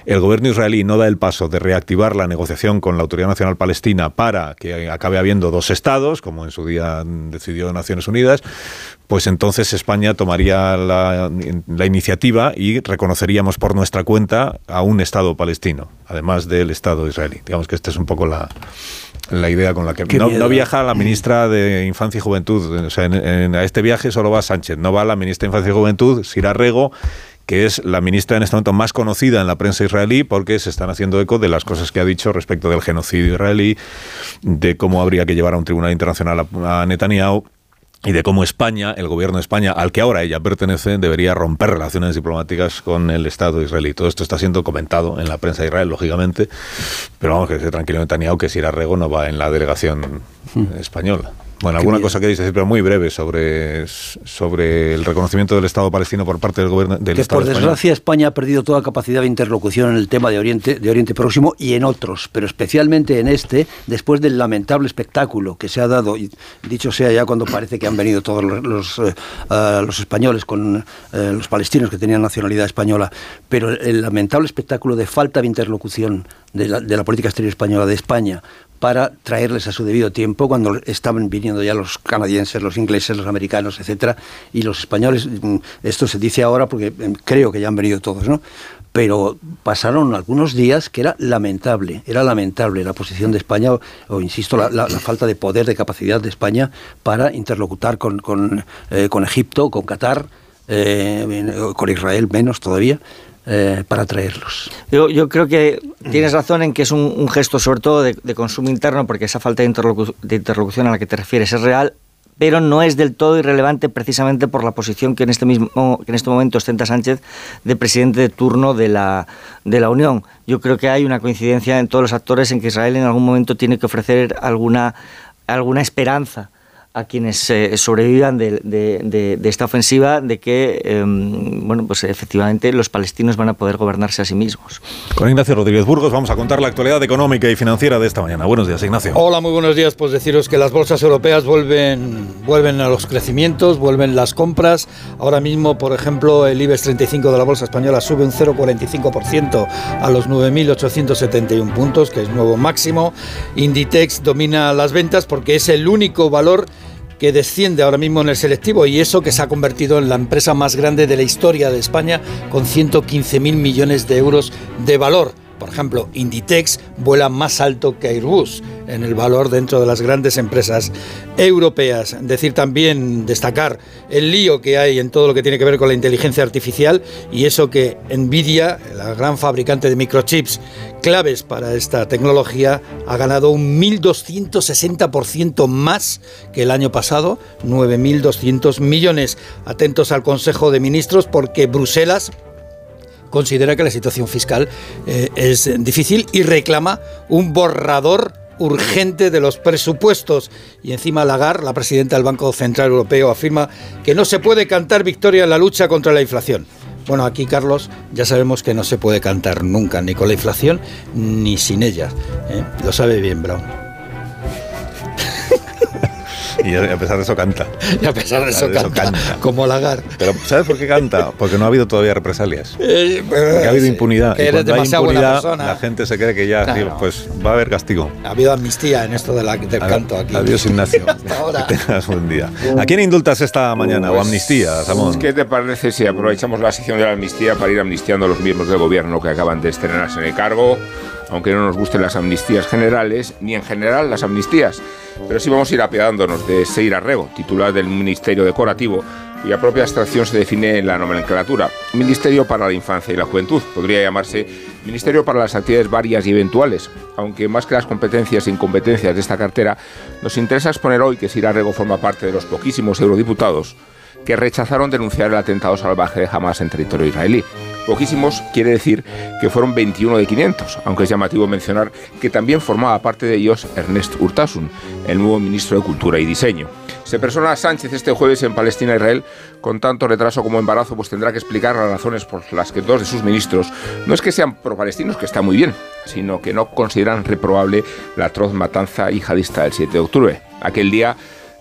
El gobierno israelí no da el paso de reactivar la negociación con la Autoridad Nacional Palestina para que acabe habiendo dos estados, como en su día decidió Naciones Unidas, pues entonces España tomaría la, iniciativa y reconoceríamos por nuestra cuenta a un Estado palestino, además del Estado israelí. Digamos que esta es un poco la, idea con la que no, viaja la ministra de Infancia y Juventud. O sea, en, a este viaje solo va Sánchez, no va la ministra de Infancia y Juventud, Sira Rego, que es la ministra en este momento más conocida en la prensa israelí porque se están haciendo eco de las cosas que ha dicho respecto del genocidio israelí, de cómo habría que llevar a un tribunal internacional a, Netanyahu y de cómo España, el gobierno de España, al que ahora ella pertenece, debería romper relaciones diplomáticas con el Estado israelí. Todo esto está siendo comentado en la prensa de Israel, lógicamente, pero vamos, que se tranquilo Netanyahu que si era rego no va en la delegación hmm. española. Bueno, alguna cosa que decir, pero muy breve sobre, sobre el reconocimiento del Estado palestino por parte del gobierno del que Estado por desgracia España ha perdido toda capacidad de interlocución en el tema de Oriente, de Oriente Próximo y en otros, pero especialmente en este, después del lamentable espectáculo que se ha dado, y dicho sea ya cuando parece que han venido todos los, los, eh, españoles con eh, los palestinos que tenían nacionalidad española, pero el lamentable espectáculo de falta de interlocución de la, de la política exterior española de España para traerles a su debido tiempo cuando estaban viniendo ya los canadienses, los ingleses, los americanos, etcétera, y los españoles. Mm, esto se dice ahora porque mm, creo que ya han venido todos, ¿no? Pero pasaron algunos días que era lamentable, era lamentable la posición de España, o, insisto, la, falta de poder, de capacidad de España para interlocutar con, con, eh, con Egipto, con Qatar, eh, con Israel menos todavía, eh, para traerlos. Yo, yo, creo que tienes razón en que es un, gesto sobre todo de, consumo interno, porque esa falta de, interlocución a la que te refieres es real, pero no es del todo irrelevante precisamente por la posición que en este mismo que en este momento ostenta Sánchez de presidente de turno de la de la Unión. Yo creo que hay una coincidencia en todos los actores en que Israel en algún momento tiene que ofrecer alguna alguna esperanza a quienes eh, sobrevivan de, esta ofensiva de que em, bueno pues efectivamente los palestinos van a poder gobernarse a sí mismos. Con Ignacio Rodríguez Burgos vamos a contar la actualidad económica y financiera de esta mañana. Buenos días, Ignacio. Hola, muy buenos días. Pues deciros que las bolsas europeas vuelven, vuelven a los crecimientos, vuelven las compras. Ahora mismo, por ejemplo, el IBEX 35 de la bolsa española sube un 0,45% a los 9.871 puntos, que es nuevo máximo. Inditex domina las ventas porque es el único valor que desciende ahora mismo en el selectivo y eso que se ha convertido en la empresa más grande de la historia de España con 115.000 millones de euros de valor. Por ejemplo, Inditex vuela más alto que Airbus en el valor dentro de las grandes empresas europeas. Decir también, destacar el lío que hay en todo lo que tiene que ver con la inteligencia artificial y eso que Nvidia, la gran fabricante de microchips claves para esta tecnología, ha ganado un 1.260% más que el año pasado, 9.200 millones. Atentos al Consejo de Ministros porque Bruselas considera que la situación fiscal eh, es difícil y reclama un borrador urgente de los presupuestos. Y encima Lagarde, la presidenta del Banco Central Europeo, afirma que no se puede cantar victoria en la lucha contra la inflación. Bueno, aquí Carlos ya sabemos que no se puede cantar nunca, ni con la inflación ni sin ella. ¿eh? Lo sabe bien Brown. [laughs] Y a pesar de eso canta. Y a pesar de eso, canta, Como Lagar. Pero ¿sabes por qué canta? Porque no ha habido todavía represalias. Eh, Porque ha habido impunidad. Que eres demasiado buena persona. La gente se cree que ya, pues va a haber castigo. Ha habido amnistía en esto de la, del canto aquí. Adiós, Ignacio. [laughs] Que tengas buen día. ¿A quién indultas esta mañana? ¿O pues, amnistía, Samón? ¿Qué te parece si aprovechamos la sesión de la amnistía para ir amnistiando a los miembros del gobierno que acaban de estrenarse en el cargo? Aunque no nos gusten las amnistías generales, ni en general las amnistías. Pero sí vamos a ir apiadándonos de Seira Rego, titular del Ministerio Decorativo, cuya propia abstracción se define en la nomenclatura. Ministerio para la Infancia y la Juventud. Podría llamarse Ministerio para las Actividades Varias y Eventuales. Aunque más que las competencias e incompetencias de esta cartera, nos interesa exponer hoy que Seira Rego forma parte de los poquísimos eurodiputados que rechazaron denunciar el atentado salvaje de Hamas en territorio israelí. Poquísimos quiere decir que fueron 21 de 500, aunque es llamativo mencionar que también formaba parte de ellos Ernest Urtasun, el nuevo ministro de Cultura y Diseño. Se persona Sánchez este jueves en Palestina Israel con tanto retraso como embarazo, pues tendrá que explicar las razones por las que dos de sus ministros no es que sean pro-palestinos, que está muy bien, sino que no consideran reprobable la atroz matanza yihadista del 7 de octubre. Aquel día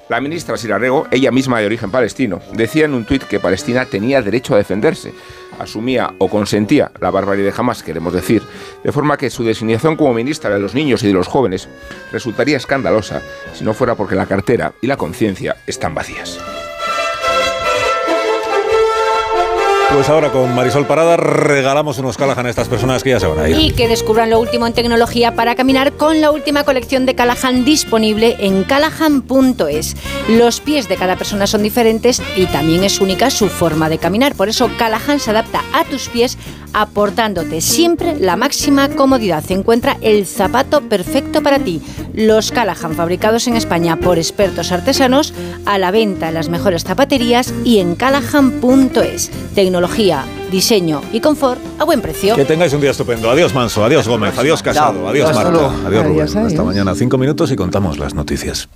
la ministra Sirarrego, ella misma de origen palestino, decía en un tuit que Palestina tenía derecho a defenderse. Asumía o consentía la barbaridad jamás, queremos decir, de forma que su designación como ministra de los niños y de los jóvenes resultaría escandalosa si no fuera porque la cartera y la conciencia están vacías. Pues ahora con Marisol Parada regalamos unos Callahan a estas personas que ya se van a ir. Y que descubran lo último en tecnología para caminar con la última colección de Callahan disponible en callahan.es. Los pies de cada persona son diferentes y también es única su forma de caminar. Por eso Callahan se adapta a tus pies aportándote siempre la máxima comodidad. Se encuentra el zapato perfecto para ti. Los Callahan fabricados en España por expertos artesanos a la venta en las mejores zapaterías y en callahan.es tecnología, diseño y confort a buen precio. Que tengáis un día estupendo. Adiós Manso, adiós Gómez, adiós Casado, adiós Marta, adiós Rubén. Hasta mañana, cinco minutos y contamos las noticias.